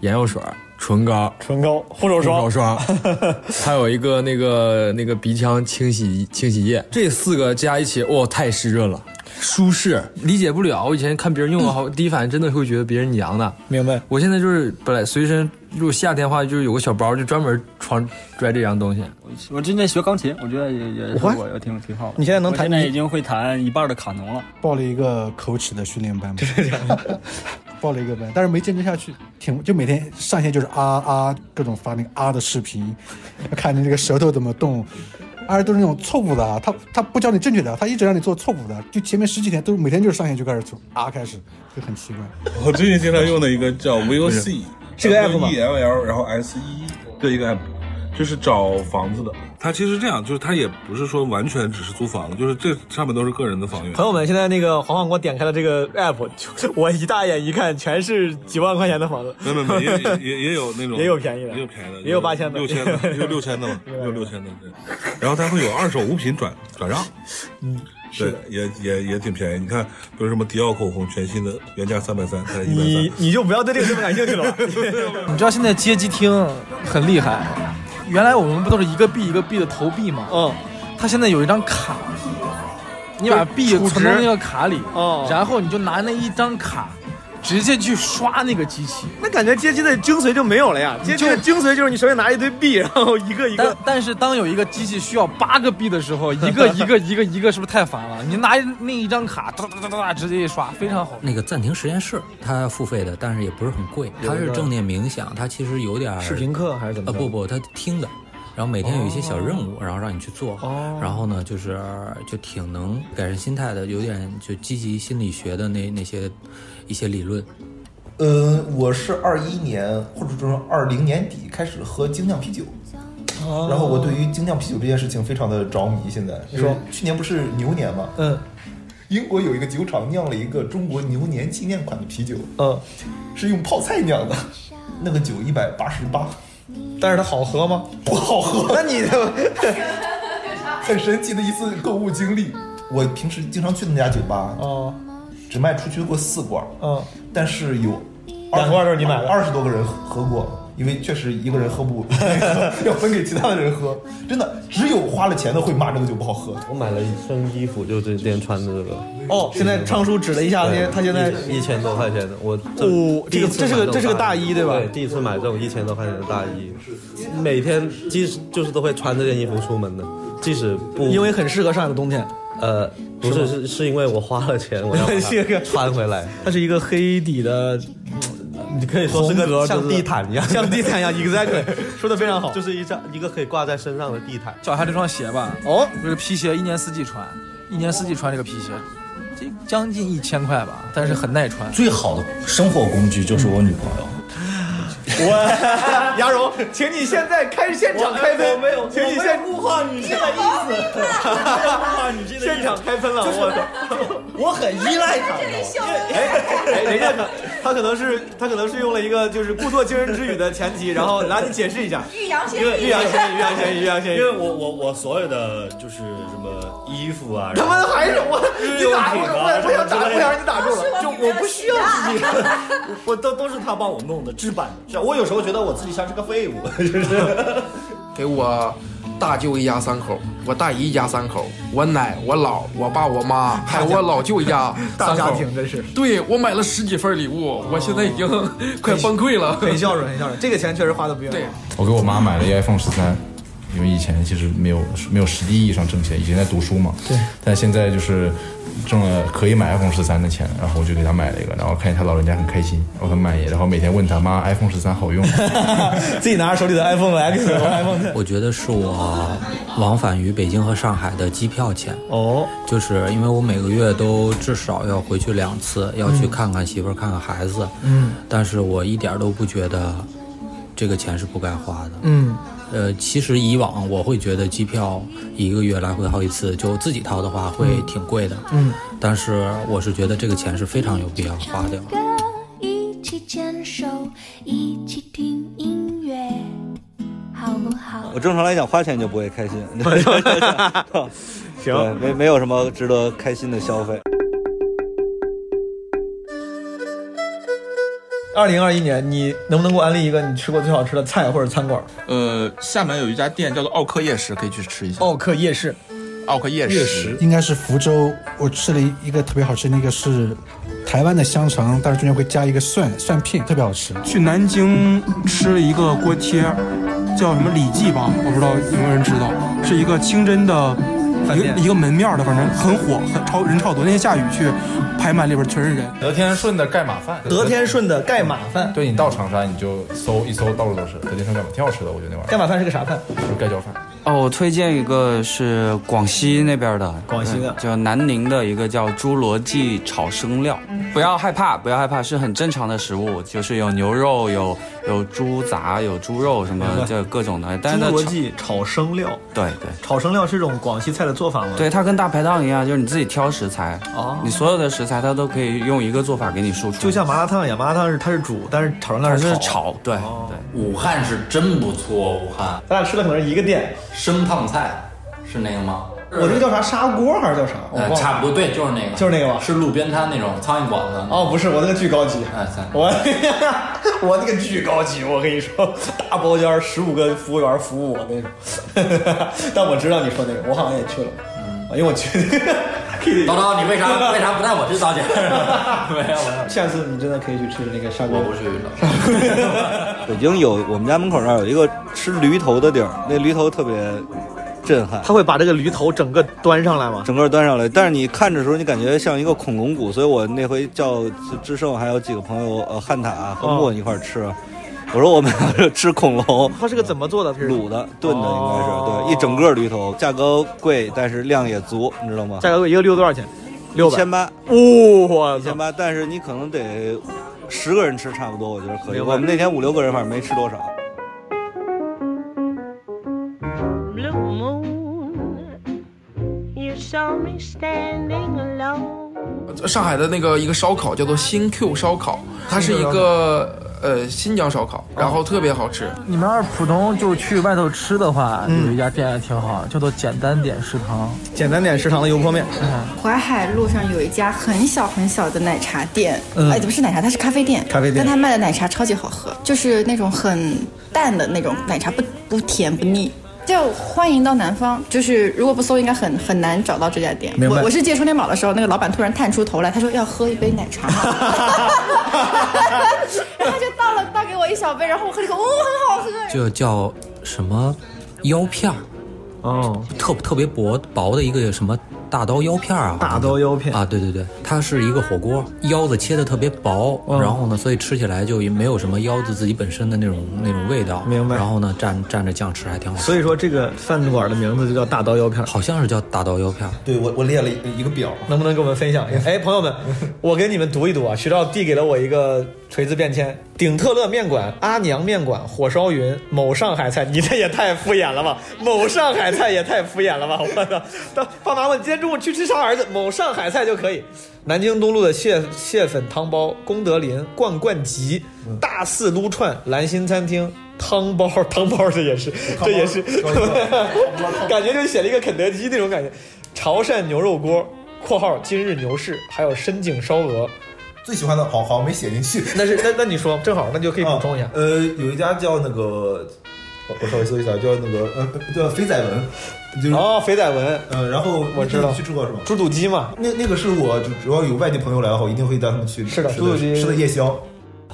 眼药水、唇膏、唇膏、护手霜护手霜，还有一个那个那个鼻腔清洗清洗液，这四个加一起，哇、太湿润了。舒适，理解不了。我以前看别人用的 好，第一反应真的会觉得别人娘的。明白。我现在就是本来随身，如果夏天的话，就是有个小包，就专门装拽这样东西。我之前学钢琴，我觉得也也？我也挺挺好的。你现在能弹我现在已经会弹一半的卡农了。报了一个口齿的训练班，报了一个班，但是没坚持下去，挺就每天上线就是啊啊各种发那个啊的视频，看你这个舌头怎么动，而且都是那种错误的啊，他他不教你正确的，他一直让你做错误的，就前面十几天都是每天就是上线就开始从啊开始，就很奇怪。我最近经常用的一个叫 VOC，是 个 app 吗？E L L，然后 S E 的一个 app，就是找房子的。他其实这样，就是他也不是说完全只是租房，就是这上面都是个人的房源。朋友们，现在那个黄黄给我点开了这个 app，就我一大眼一看，全是几万块钱的房子。没没没，也也也也有那种，也有便宜的也有便宜的，也有8000的六千的，也有六千的嘛，也有六千的。对，然后它会有二手物品转转让，嗯，对，也也也挺便宜。你看，比如什么迪奥口红，全新的，原价三百三，才一百你三。你就不要对这个这么感兴趣了吧？你知道现在街机厅很厉害，原来我们不都是一个币一个币的投币吗？嗯，它现在有一张卡，你把币存到那个卡里，哦然后你就拿那一张卡直接去刷那个机器。那感觉街机的精髓就没有了呀！街机的精髓就是你手里拿一堆币，然后一个一个。但是当有一个机器需要八个币的时候，一个一个一个一个是不是太烦了？你拿那一张卡，哒哒哒哒哒直接一刷，非常好。那个暂停实验室，它付费的，但是也不是很贵。它是正念冥想，它其实有点儿视频课还是怎么啊呃，不不，它听的。然后每天有一些小任务，然后让你去做。哦然后呢，就是就挺能改善心态的，有点就积极心理学的那那些一些理论。呃，我是二一年或者说二零年底开始喝精酿啤酒，哦然后我对于精酿啤酒这件事情非常的着迷。现在你说去年不是牛年吗？嗯，英国有一个酒厂酿了一个中国牛年纪念款的啤酒，嗯，是用泡菜酿的，那个酒一百八十八，但是它好喝吗？不好喝。那你 很神奇的一次购物经历。我平时经常去那家酒吧，哦，只卖出去过四罐，嗯，但是有两罐都是你买的二十多个人喝过，因为确实一个人喝不，要分给其他的人喝。真的，只有花了钱的会骂这个酒不好喝。我买了一身衣服，就这今天穿的这个。哦，现在昌叔指了一下，对他现在一一千多块钱的，我哦这个这是个这是个大衣对吧对，第一次买这种一千多块钱的大衣，每天即使就是都会穿这件衣服出门的，即使不因为很适合上海的冬天。呃，不是是是是因为我花了钱，我要把这 个它穿回来。它是一个黑底的，你可以说是个像地毯一样，像地毯一样，exactly，说的非常好。就是一张一个可以挂在身上的地毯。脚下这双鞋吧，哦，这个皮鞋一年四季穿，一年四季穿这个皮鞋，这将近一千块吧，但是很耐穿。最好的生活工具就是我女朋友。我 牙荣，请你现在开现场开分，没有请你现物化女性的意思，物化女性现场开分了，我 我很依赖他，哎 哎，人家可他可能是他可能是用了一个就是故作惊人之语的前提，然后来你解释一下。欲扬先因为欲扬先抑，欲扬先抑，欲扬先抑。因为我我我所有的就是什么衣服啊，他们还是我，日打我，品啊，我我想打，什么之类的不想让你打住了，就我不需要自己。我都都是他帮我弄的，置办的。是我有时候觉得我自己像是个废物，就是。给我大舅一家三口，我大姨一家三口，我奶、我姥、我爸、我妈，还有我老舅一家 大三口家庭真是。对我买了十几份礼物，我现在已经 快崩溃了。很孝顺，很孝顺，这个钱确实花的不冤。对，我给我妈买了一 iPhone 十三，因为以前其实没有没有实际意义上挣钱，以前在读书嘛。对。但现在就是挣了可以买 iPhone 十三的钱，然后我就给他买了一个，然后看见他老人家很开心，我很满意，然后每天问他妈 iPhone 十三好用吗？自己拿着手里的 iPhone X 和 iPhone 我觉得是我往返于北京和上海的机票钱。哦，就是因为我每个月都至少要回去两次，要去嗯看看媳妇儿、看看孩子。嗯，但是我一点都不觉得这个钱是不该花的。嗯，呃，其实以往我会觉得机票一个月来回好几次，就自己掏的话会挺贵的。嗯，但是我是觉得这个钱是非常有必要花掉。一起牵手，一起听音乐，好不好？我正常来讲花钱就不会开心。行没没有什么值得开心的消费。二零二一年，你能不能给我安利一个你吃过最好吃的菜或者餐馆？呃，厦门有一家店叫做奥克夜市，可以去吃一下。奥克夜市，奥克夜市，应该是福州，我吃了一个特别好吃，那个是台湾的香肠，但是中间会加一个蒜蒜片，特别好吃。去南京吃了一个锅贴，叫什么李记吧，我不知道有没有人知道，是一个清真的一个一个门面的，反正很火，很超人超多。那天下雨去，排满里边全是人。德天顺的盖码饭，德天顺的盖码饭，对你到长沙你就搜一搜，到处都是德天顺盖码，挺好吃的，我觉得那玩意儿。盖码饭是个啥饭？就是盖浇饭。哦，我推荐一个是广西那边的，广西的嗯叫南宁的一个叫侏罗纪炒生料。不要害怕，不要害怕，是很正常的食物，就是有牛肉，有有猪杂，有猪肉什么就各种的。但是侏它炒罗纪炒生料，对对炒生料是一种广西菜的做法吗？对，它跟大排档一样，就是你自己挑食材，哦你所有的食材它都可以用一个做法给你输出，就像麻辣烫一样，麻辣烫是它是煮，但是炒生料它是是炒。炒，对对。武汉是真不错，武汉。咱俩吃的可能是一个店，生烫菜是那个吗？我这个叫啥砂锅还是叫啥？我差不多，对，就是那个，就是那个吧是路边摊那种苍蝇馆子。哦，不是，我那个巨高级，我 我那个巨高级，我跟你说，大包间十五个服务员服务我那种。但我知道你说那个，我好像也去了，嗯，因为我去叨叨，你为啥为啥不带我去早点？没有没有。下次你真的可以去吃那个砂锅。我不去了。北京有我们家门口那儿有一个吃驴头的地儿，那驴头特别震撼。他会把这个驴头整个端上来吗？整个端上来，但是你看的时候，你感觉像一个恐龙骨，所以我那回叫志胜还有几个朋友，呃，汉塔和莫一块儿吃。我说我们要吃恐龙，它是个怎么做的？卤的、炖的，应该是对，一整个驴头，价格贵，但是量也足，你知道吗？价格贵，一个驴多少钱？六千八。哇，一千八，但是你可能得十个人吃差不多，我觉得可以。我们那天五六个人，反正没吃多少。上海的那个一个烧烤叫做新 Q 烧烤，它是一个呃新疆烧烤，然后特别好吃。你们要是普通就去外头吃的话，有一家店也挺好，叫做简单点食堂。简单点食堂的油泼面。淮海路上有一家很小很小的奶茶店，嗯哎，不是奶茶，它是咖啡店。咖啡店但它卖的奶茶超级好喝，就是那种很淡的那种奶茶，不不甜不腻。就欢迎到南方，就是如果不搜，应该很很难找到这家店。我我是借充电宝的时候，那个老板突然探出头来，他说要喝一杯奶茶吗，然后他就倒了倒给我一小杯，然后我喝了一口，哦，很好喝。这叫什么腰片儿，哦，特特别薄薄的一个什么大刀腰片儿啊，大刀腰片。啊，对对对，它是一个火锅，腰子切的特别薄，嗯。然后呢，所以吃起来就没有什么腰子自己本身的那种那种味道，明白。然后呢，蘸蘸着酱吃还挺好，所以说这个饭馆的名字就叫大刀腰片，好像是叫大刀腰片。对我我列了一个表，能不能给我们分享一下？哎，朋友们，我给你们读一读啊。徐照递给了我一个锤子变签：顶特乐面馆、阿娘面馆、火烧云、某上海菜。你这也太敷衍了吧！某上海菜也太敷衍了吧！我操！当爸妈问今天中午去吃啥儿子？某上海菜就可以。南京东路的蟹蟹粉汤包、功德林罐罐吉、大肆撸串、兰心餐厅。汤包，汤包这也是，这也是，感觉就写了一个肯德基那种感觉。潮汕牛肉锅（括号今日牛市）还有深井烧鹅。最喜欢的好好像没写进去，那是那那你说正好，那就可以补充一下。呃，有一家叫那个，我我稍微搜一下，叫那个呃叫肥仔文，就是哦肥仔文，嗯，然后我知道。你去吃过是吧？猪肚鸡嘛，那那个是我就只要有外地朋友来的话，我一定会带他们去吃的吃猪肚鸡。吃的夜宵。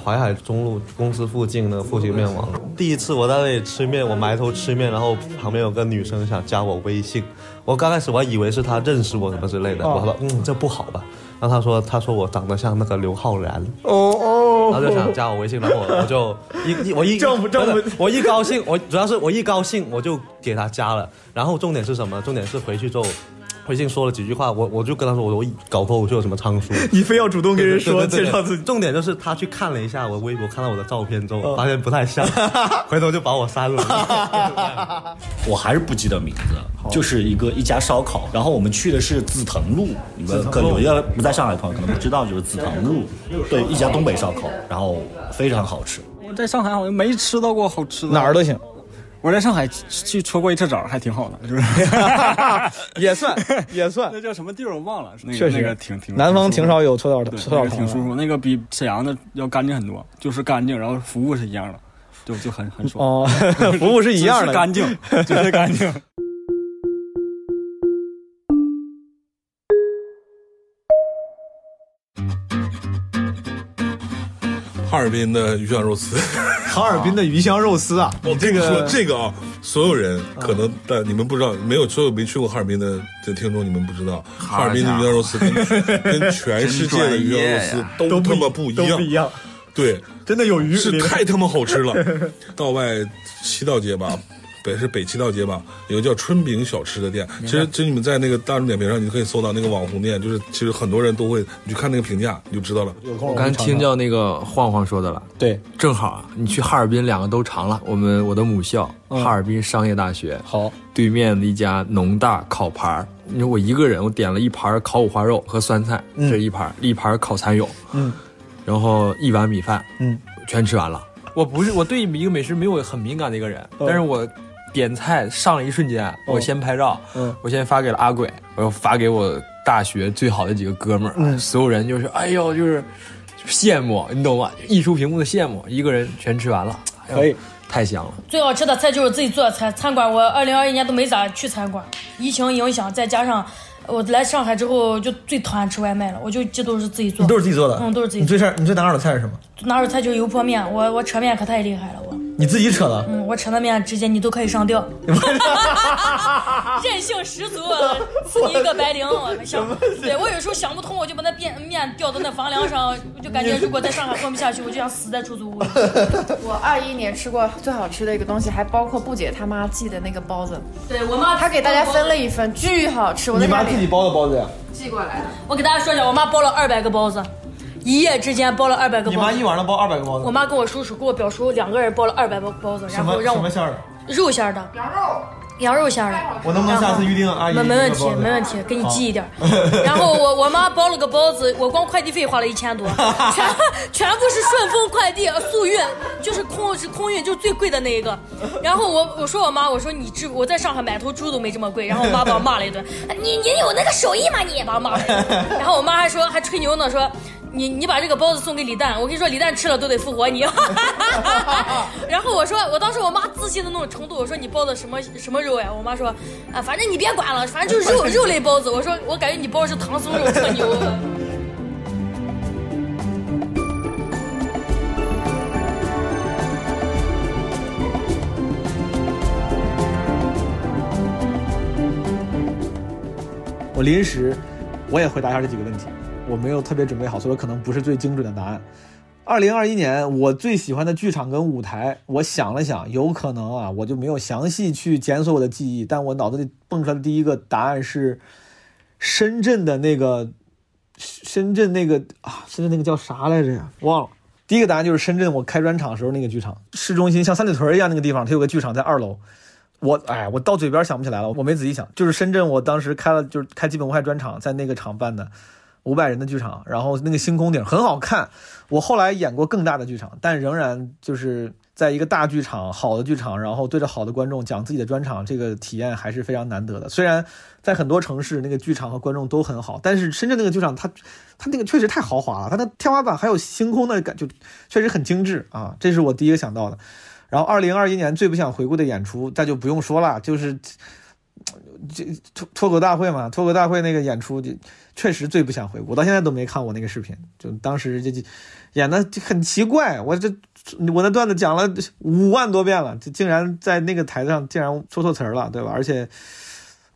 淮海中路公司附近的复兴面王，第一次我在那里吃面，我埋头吃面，然后旁边有个女生想加我微信，我刚开始我还以为是她认识我什么之类的，哦。我说嗯这不好吧，然后他说他说我长得像那个刘昊然，哦哦，然后就想加我微信，然后我我就一一我一政府政府不我一高兴，我主要是我一高兴我就给他加了，然后重点是什么？重点是回去之后。微信说了几句话，我我就跟他说，我我搞脱口秀有什么仓鼠，你非要主动跟人说对对对对介绍自己。重点就是他去看了一下我微博，看到我的照片之后，嗯发现不太像，回头就把我删了。我还是不记得名字，就是一个一家烧烤，然后我们去的是紫藤路，你们可能有些不在上海的朋友可能不知道，就是紫藤路，对，一家东北烧烤，然后非常好吃。我在上海好像没吃到过好吃的，哪儿都行。我在上海去搓过一次澡，还挺好的，就是也 算 也算。那叫什么地儿我忘了，那个那个挺挺。南方挺少有搓澡的对搓澡那个挺舒服，那个比沈阳的要干净很多，就是干净，然后服务是一样的，就就很很爽。哦 服务是一样的干净，绝对干净。哈尔滨的鱼香肉丝，哈尔滨的鱼香肉丝啊，我跟你说这个啊，所有人可能但你们不知道，没有所有没去过哈尔滨的的听众，你们不知道，哈尔滨的鱼香肉丝跟跟全世界的鱼香肉丝 都他妈不一样，不一样。对，真的有鱼是太他妈好吃了。道外七道街吧，北是北七道街吧，有个叫春饼小吃的店。其实，其实你们在那个大众点评上，你就可以搜到那个网红店，就是其实很多人都会，你去看那个评价，你就知道了。我刚听到那个晃晃说的了，对，正好啊，你去哈尔滨两个都尝了。我们我的母校、嗯哈尔滨商业大学，好，对面的一家农大烤盘儿，你说我一个人，我点了一盘烤五花肉和酸菜，嗯这一盘，一盘烤蚕蛹，嗯，然后一碗米饭，嗯，全吃完了。我不是我对一个美食没有很敏感的一个人，嗯但是我点菜上了一瞬间，我先拍照，嗯我先发给了阿鬼，我又发给我大学最好的几个哥们儿，嗯所有人就是哎呦就是羡慕，你懂吗？溢出屏幕的羡慕，一个人全吃完了，哎呦可以。太香了。最好吃的菜就是自己做的菜。餐馆我二零二一年都没咋去餐馆，疫情影响，再加上我来上海之后就最讨厌吃外卖了，我就这都是自己做。你都是自己做的？嗯，都是自己你做。最擅你最拿手的菜是什么？拿手菜就是油泼面，我我扯面可太厉害了，我。你自己扯的？嗯，我扯的面直接你都可以上吊，任 性十足，赐你一个白绫。我想，对我有时候想不通，我就把那面面吊到那房梁上，我就感觉如果在上海混不下去，我就想死在出租屋。我二一年吃过最好吃的一个东西，还包括布姐她妈寄的那个包子。对我妈，她给大家分了一份，巨好吃。我你妈自己包的包子呀？寄过来的。我给大家说一下，我妈包了二百个包子，一夜之间包了二百个包子。你妈一晚上包二百个包子？我妈跟我叔叔、跟我表叔两个人包了二百包包子，然后让我什么馅儿的？肉馅儿的，羊肉，羊肉馅儿的。我能不能下次预定阿姨没没问题没问题，给你寄一点儿。然后我我妈包了个包子，我光快递费花了一千多，全全部是顺丰快递速运，就是空是空运，就是最贵的那一个。然后我我说我妈，我说你这我在上海买头猪都没这么贵。然后我妈把我骂了一顿，你你有那个手艺吗你？把我骂了。然后我妈还说还吹牛呢，说。你你把这个包子送给李诞，我跟你说，李诞吃了都得复活你。然后我说，我当时我妈自信的那种程度，我说你包的什么什么肉呀？我妈说，啊，反正你别管了，反正就是肉 肉类包子。我说，我感觉你包的是唐僧肉，特牛。我临时我也回答一下这几个问题，我没有特别准备好，所以可能不是最精准的答案。二零二一年我最喜欢的剧场跟舞台，我想了想，有可能啊，我就没有详细去检索我的记忆，但我脑子里蹦出来的第一个答案是深圳的那个深圳那个啊，深圳那个叫啥来着呀？忘了。第一个答案就是深圳，我开专场的时候那个剧场，市中心像三里屯一样那个地方，它有个剧场在二楼。我哎，我到嘴边想不起来了，我没仔细想。就是深圳，我当时开了，就是开基本无害专场，在那个场办的，五百人的剧场，然后那个星空顶很好看。我后来演过更大的剧场，但仍然就是在一个大剧场、好的剧场，然后对着好的观众讲自己的专场，这个体验还是非常难得的。虽然在很多城市那个剧场和观众都很好，但是深圳那个剧场它它那个确实太豪华了，它的天花板还有星空的感，觉确实很精致啊，这是我第一个想到的。然后，二零二一年最不想回顾的演出，那就不用说了，就是这脱脱口大会嘛，脱口大会那个演出就确实最不想回顾，到现在都没看我那个视频，就当时这这演的很奇怪，我这我那段子讲了五万多遍了，竟然在那个台上竟然说错词儿了，对吧？而且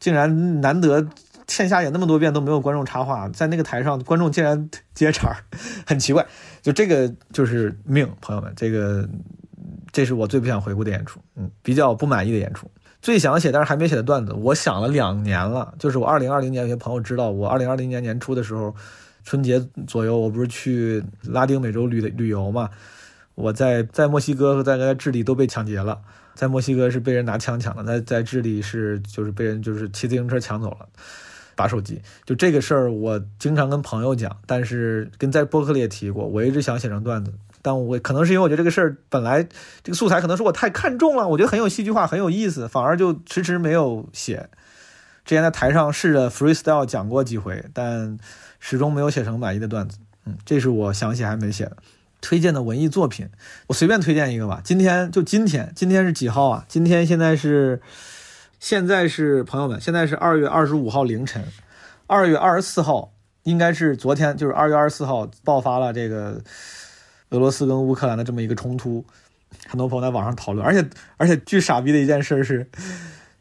竟然难得线下演那么多遍都没有观众插话，在那个台上观众竟然接茬，很奇怪，就这个就是命，朋友们，这个。这是我最不想回顾的演出，嗯，比较不满意的演出。最想写但是还没写的段子，我想了两年了。就是我二零二零年，有些朋友知道，我二零二零年年初的时候，春节左右，我不是去拉丁美洲旅旅游嘛？我在在墨西哥和在在智利都被抢劫了，在墨西哥是被人拿枪抢的，在在智利是就是被人就是骑自行车抢走了，把手机。就这个事儿，我经常跟朋友讲，但是跟在播客里也提过，我一直想写成段子。但我可能是因为我觉得这个事儿本来这个素材可能是我太看重了，我觉得很有戏剧化，很有意思，反而就迟迟没有写。之前在台上试着 freestyle 讲过几回，但始终没有写成满意的段子。嗯，这是我想写还没写的。推荐的文艺作品，我随便推荐一个吧。今天就今天，今天是几号啊？今天现在是现在是朋友们，现在是二月二十五号凌晨，二月二十四号应该是昨天，就是二月二十四号爆发了这个。俄罗斯跟乌克兰的这么一个冲突，很多朋友在网上讨论，而且而且巨傻逼的一件事是，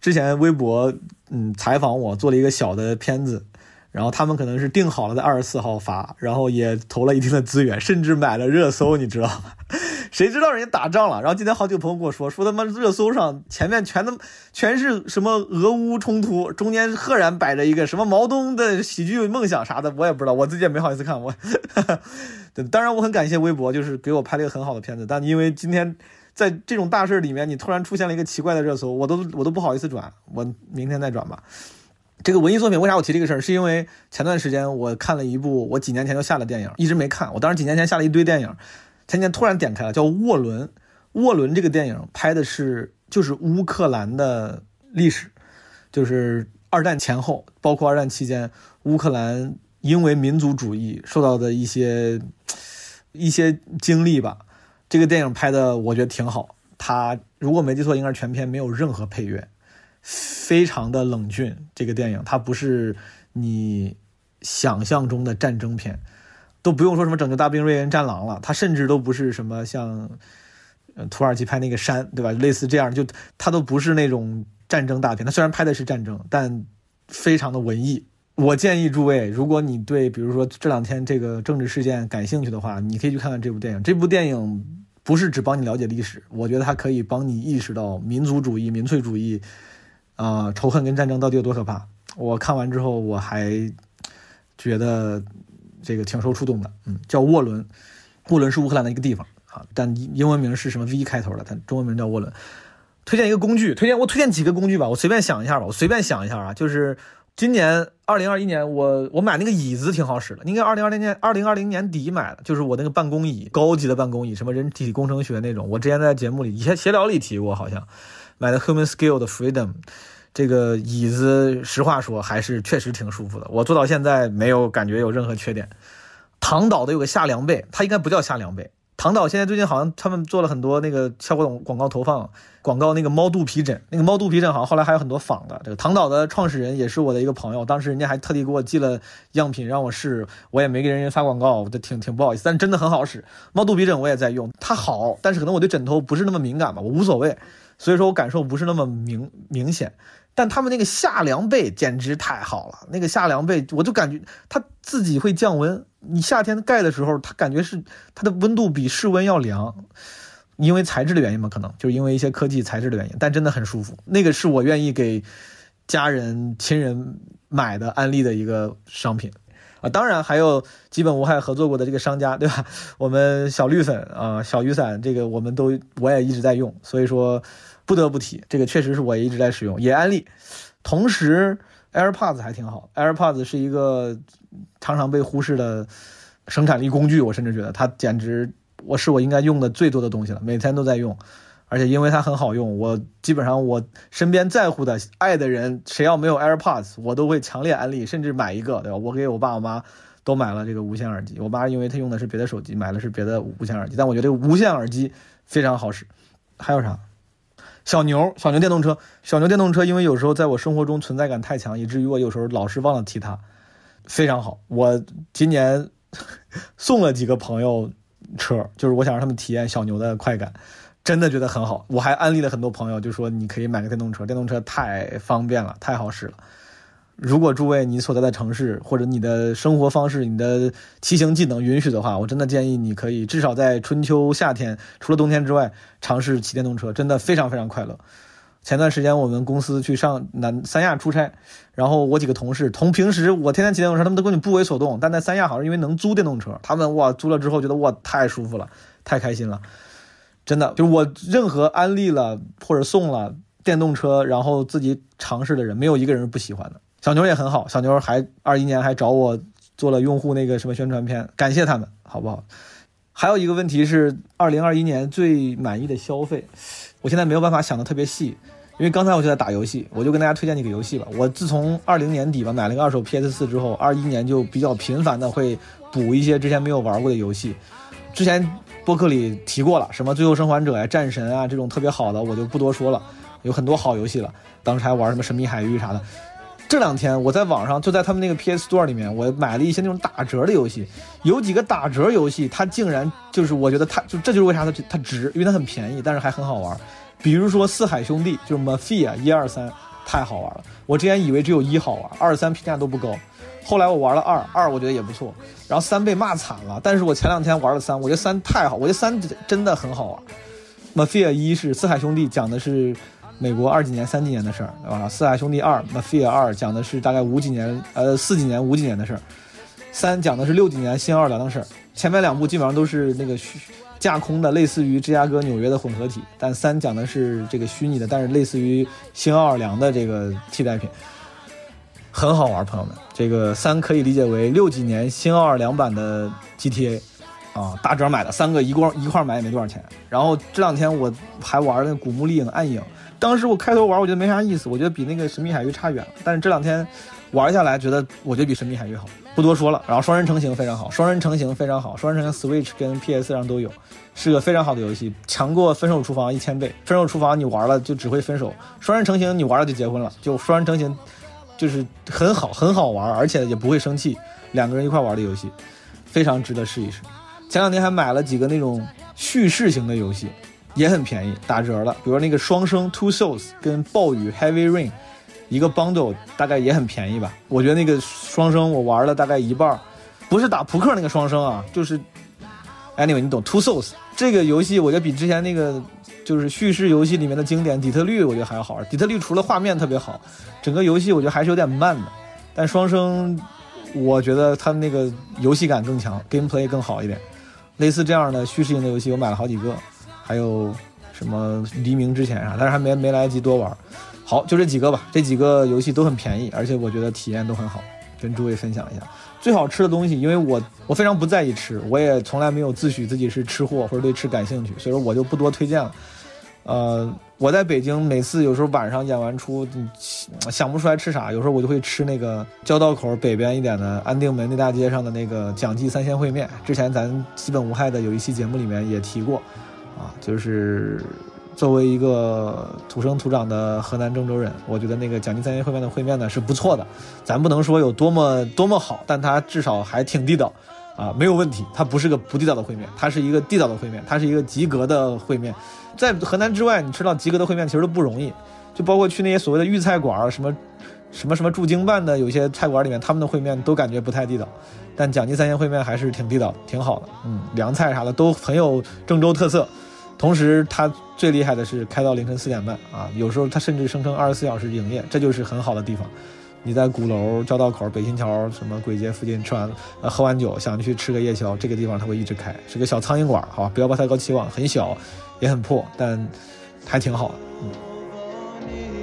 之前微博嗯采访我做了一个小的片子，然后他们可能是定好了在二十四号发，然后也投了一定的资源，甚至买了热搜，你知道吗？谁知道人家打仗了？然后今天好几个朋友跟我说，说他妈热搜上前面全都全是什么俄乌冲突，中间赫然摆着一个什么毛东的喜剧梦想啥的，我也不知道，我自己也没好意思看我。对，当然我很感谢微博，就是给我拍了一个很好的片子。但因为今天在这种大事里面，你突然出现了一个奇怪的热搜，我都我都不好意思转，我明天再转吧。这个文艺作品为啥我提这个事儿？是因为前段时间我看了一部我几年前就下的电影，一直没看。我当时几年前下了一堆电影，前天突然点开了，叫《沃伦》。沃伦这个电影拍的是就是乌克兰的历史，就是二战前后，包括二战期间，乌克兰。因为民族主义受到的一些一些经历吧，这个电影拍的我觉得挺好。它如果没记错，应该是全片没有任何配乐，非常的冷峻。这个电影它不是你想象中的战争片，都不用说什么拯救大兵瑞恩、战狼了，它甚至都不是什么像土耳其拍那个山，对吧？类似这样，就它都不是那种战争大片。它虽然拍的是战争，但非常的文艺。我建议诸位，如果你对比如说这两天这个政治事件感兴趣的话，你可以去看看这部电影。这部电影不是只帮你了解历史，我觉得它可以帮你意识到民族主义、民粹主义啊、仇恨跟战争到底有多可怕。我看完之后，我还觉得这个挺受触动的。嗯，叫沃伦，沃伦是乌克兰的一个地方啊，但英文名是什么 V 开头的，它中文名叫沃伦。推荐一个工具，推荐我推荐几个工具吧，我随便想一下吧，我随便想一下啊，就是今年二零二一年我我买那个椅子挺好使的，应该二零二零年二零二零年底买的，就是我那个办公椅，高级的办公椅，什么人体工程学那种，我之前在节目里以前闲聊里提过，好像买的 Human Skill 的 Freedom 这个椅子，实话说还是确实挺舒服的，我坐到现在没有感觉有任何缺点。唐岛的有个下凉被，它应该不叫下凉被。唐岛现在最近好像他们做了很多那个效果广告投放，广告那个猫肚皮枕，那个猫肚皮枕好像后来还有很多仿的。这个唐岛的创始人也是我的一个朋友，当时人家还特地给我寄了样品让我试，我也没给人家发广告，我就挺挺不好意思，但真的很好使。猫肚皮枕我也在用，它好，但是可能我对枕头不是那么敏感吧，我无所谓，所以说我感受不是那么明明显。但他们那个夏凉被简直太好了，那个夏凉被我就感觉它自己会降温。你夏天盖的时候，它感觉是它的温度比室温要凉，因为材质的原因嘛，可能就是因为一些科技材质的原因，但真的很舒服。那个是我愿意给家人亲人买的安利的一个商品啊。当然还有基本无害合作过的这个商家，对吧？我们小绿粉啊，小雨伞，这个我们都我也一直在用，所以说不得不提，这个确实是我一直在使用，也安利。同时，AirPods 还挺好，AirPods 是一个常常被忽视的生产力工具，我甚至觉得它简直我是我应该用的最多的东西了，每天都在用。而且因为它很好用，我基本上我身边在乎的、爱的人，谁要没有 AirPods，我都会强烈安利，甚至买一个，对吧？我给我爸我妈都买了这个无线耳机。我妈因为她用的是别的手机，买的是别的无线耳机，但我觉得这个无线耳机非常好使。还有啥？小牛，小牛电动车，小牛电动车，因为有时候在我生活中存在感太强，以至于我有时候老是忘了提它，非常好。我今年送了几个朋友车，就是我想让他们体验小牛的快感，真的觉得很好。我还安利了很多朋友，就说你可以买个电动车，电动车太方便了，太好使了。如果诸位你所在的城市或者你的生活方式、你的骑行技能允许的话，我真的建议你可以至少在春秋夏天，除了冬天之外，尝试骑电动车，真的非常非常快乐。前段时间我们公司去上南三亚出差，然后我几个同事同平时我天天骑电动车，他们都根本不为所动，但在三亚好像因为能租电动车，他们哇租了之后觉得哇太舒服了，太开心了，真的就是我任何安利了或者送了电动车，然后自己尝试的人，没有一个人是不喜欢的。小牛也很好，小牛还二一年还找我做了用户那个什么宣传片，感谢他们，好不好？还有一个问题是，二零二一年最满意的消费，我现在没有办法想的特别细，因为刚才我就在打游戏，我就跟大家推荐几个游戏吧。我自从二零年底吧买了个二手 PS 四之后，二一年就比较频繁的会补一些之前没有玩过的游戏。之前播客里提过了，什么《最后生还者》呀、《战神》啊这种特别好的，我就不多说了，有很多好游戏了。当时还玩什么《神秘海域》啥的。这两天我在网上就在他们那个 PS Store 里面，我买了一些那种打折的游戏，有几个打折游戏，它竟然就是我觉得它就这就是为啥它它值，因为它很便宜，但是还很好玩。比如说《四海兄弟》，就是 Mafia 一二三，太好玩了。我之前以为只有一好玩，二三评价都不高，后来我玩了二，二我觉得也不错，然后三被骂惨了。但是我前两天玩了三，我觉得三太好，我觉得三真的很好玩。Mafia 一是《四海兄弟》，讲的是。美国二几年、三几年的事儿，对吧？四海兄弟二，Mafia 二讲的是大概五几年，呃，四几年、五几年的事儿。三讲的是六几年新奥尔良的事儿。前面两部基本上都是那个架空的，类似于芝加哥、纽约的混合体。但三讲的是这个虚拟的，但是类似于新奥尔良的这个替代品，很好玩，朋友们。这个三可以理解为六几年新奥尔良版的 GTA，啊，打折买的，三个一共一块买也没多少钱。然后这两天我还玩那《古墓丽影：暗影》。当时我开头玩，我觉得没啥意思，我觉得比那个神秘海域差远了。但是这两天玩下来觉得我觉得比神秘海域好，不多说了。然后双人成型非常好，双人成型非常好，双人成型 Switch 跟 PS 上都有，是个非常好的游戏，强过分手厨房一千倍。分手厨房你玩了就只会分手，双人成行你玩了就结婚了，就双人成行就是很好很好玩，而且也不会生气，两个人一块玩的游戏，非常值得试一试。前两天还买了几个那种叙事型的游戏，也很便宜，打折了。比如那个双生 Two Souls 跟暴雨 Heavy Rain，一个 bundle 大概也很便宜吧。我觉得那个双生我玩了大概一半，不是打扑克那个双生啊，就是 anyway 你懂 Two Souls 这个游戏，我觉得比之前那个就是叙事游戏里面的经典底特律，我觉得还好。底特律除了画面特别好，整个游戏我觉得还是有点慢的，但双生我觉得它那个游戏感更强，gameplay 更好一点。类似这样的叙事型的游戏，我买了好几个，还有什么黎明之前啥，但是还没没来得及多玩。好，就这几个吧，这几个游戏都很便宜，而且我觉得体验都很好，跟诸位分享一下。最好吃的东西，因为我我非常不在意吃，我也从来没有自诩自己是吃货或者对吃感兴趣，所以说我就不多推荐了。呃，我在北京每次有时候晚上演完出，想不出来吃啥，有时候我就会吃那个交道口北边一点的安定门那大街上的那个蒋记三鲜烩面。之前咱基本无害的有一期节目里面也提过，啊，就是作为一个土生土长的河南郑州人，我觉得那个蒋记三鲜烩面的烩面呢是不错的，咱不能说有多么多么好，但它至少还挺地道。啊，没有问题，它不是个不地道的烩面，它是一个地道的烩面，它是一个及格的烩面。在河南之外，你吃到及格的烩面其实都不容易，就包括去那些所谓的豫菜馆，什么什么什么驻京办的有些菜馆里面，他们的烩面都感觉不太地道。但蒋记三鲜烩面还是挺地道，挺好的。嗯，凉菜啥的都很有郑州特色。同时，它最厉害的是开到凌晨四点半啊，有时候它甚至声称二十四小时营业，这就是很好的地方。你在鼓楼、交道口、北新桥、什么簋街附近吃完呃喝完酒，想去吃个夜宵，这个地方它会一直开，是个小苍蝇馆，好吧，不要抱太高期望，很小，也很破，但还挺好的。嗯。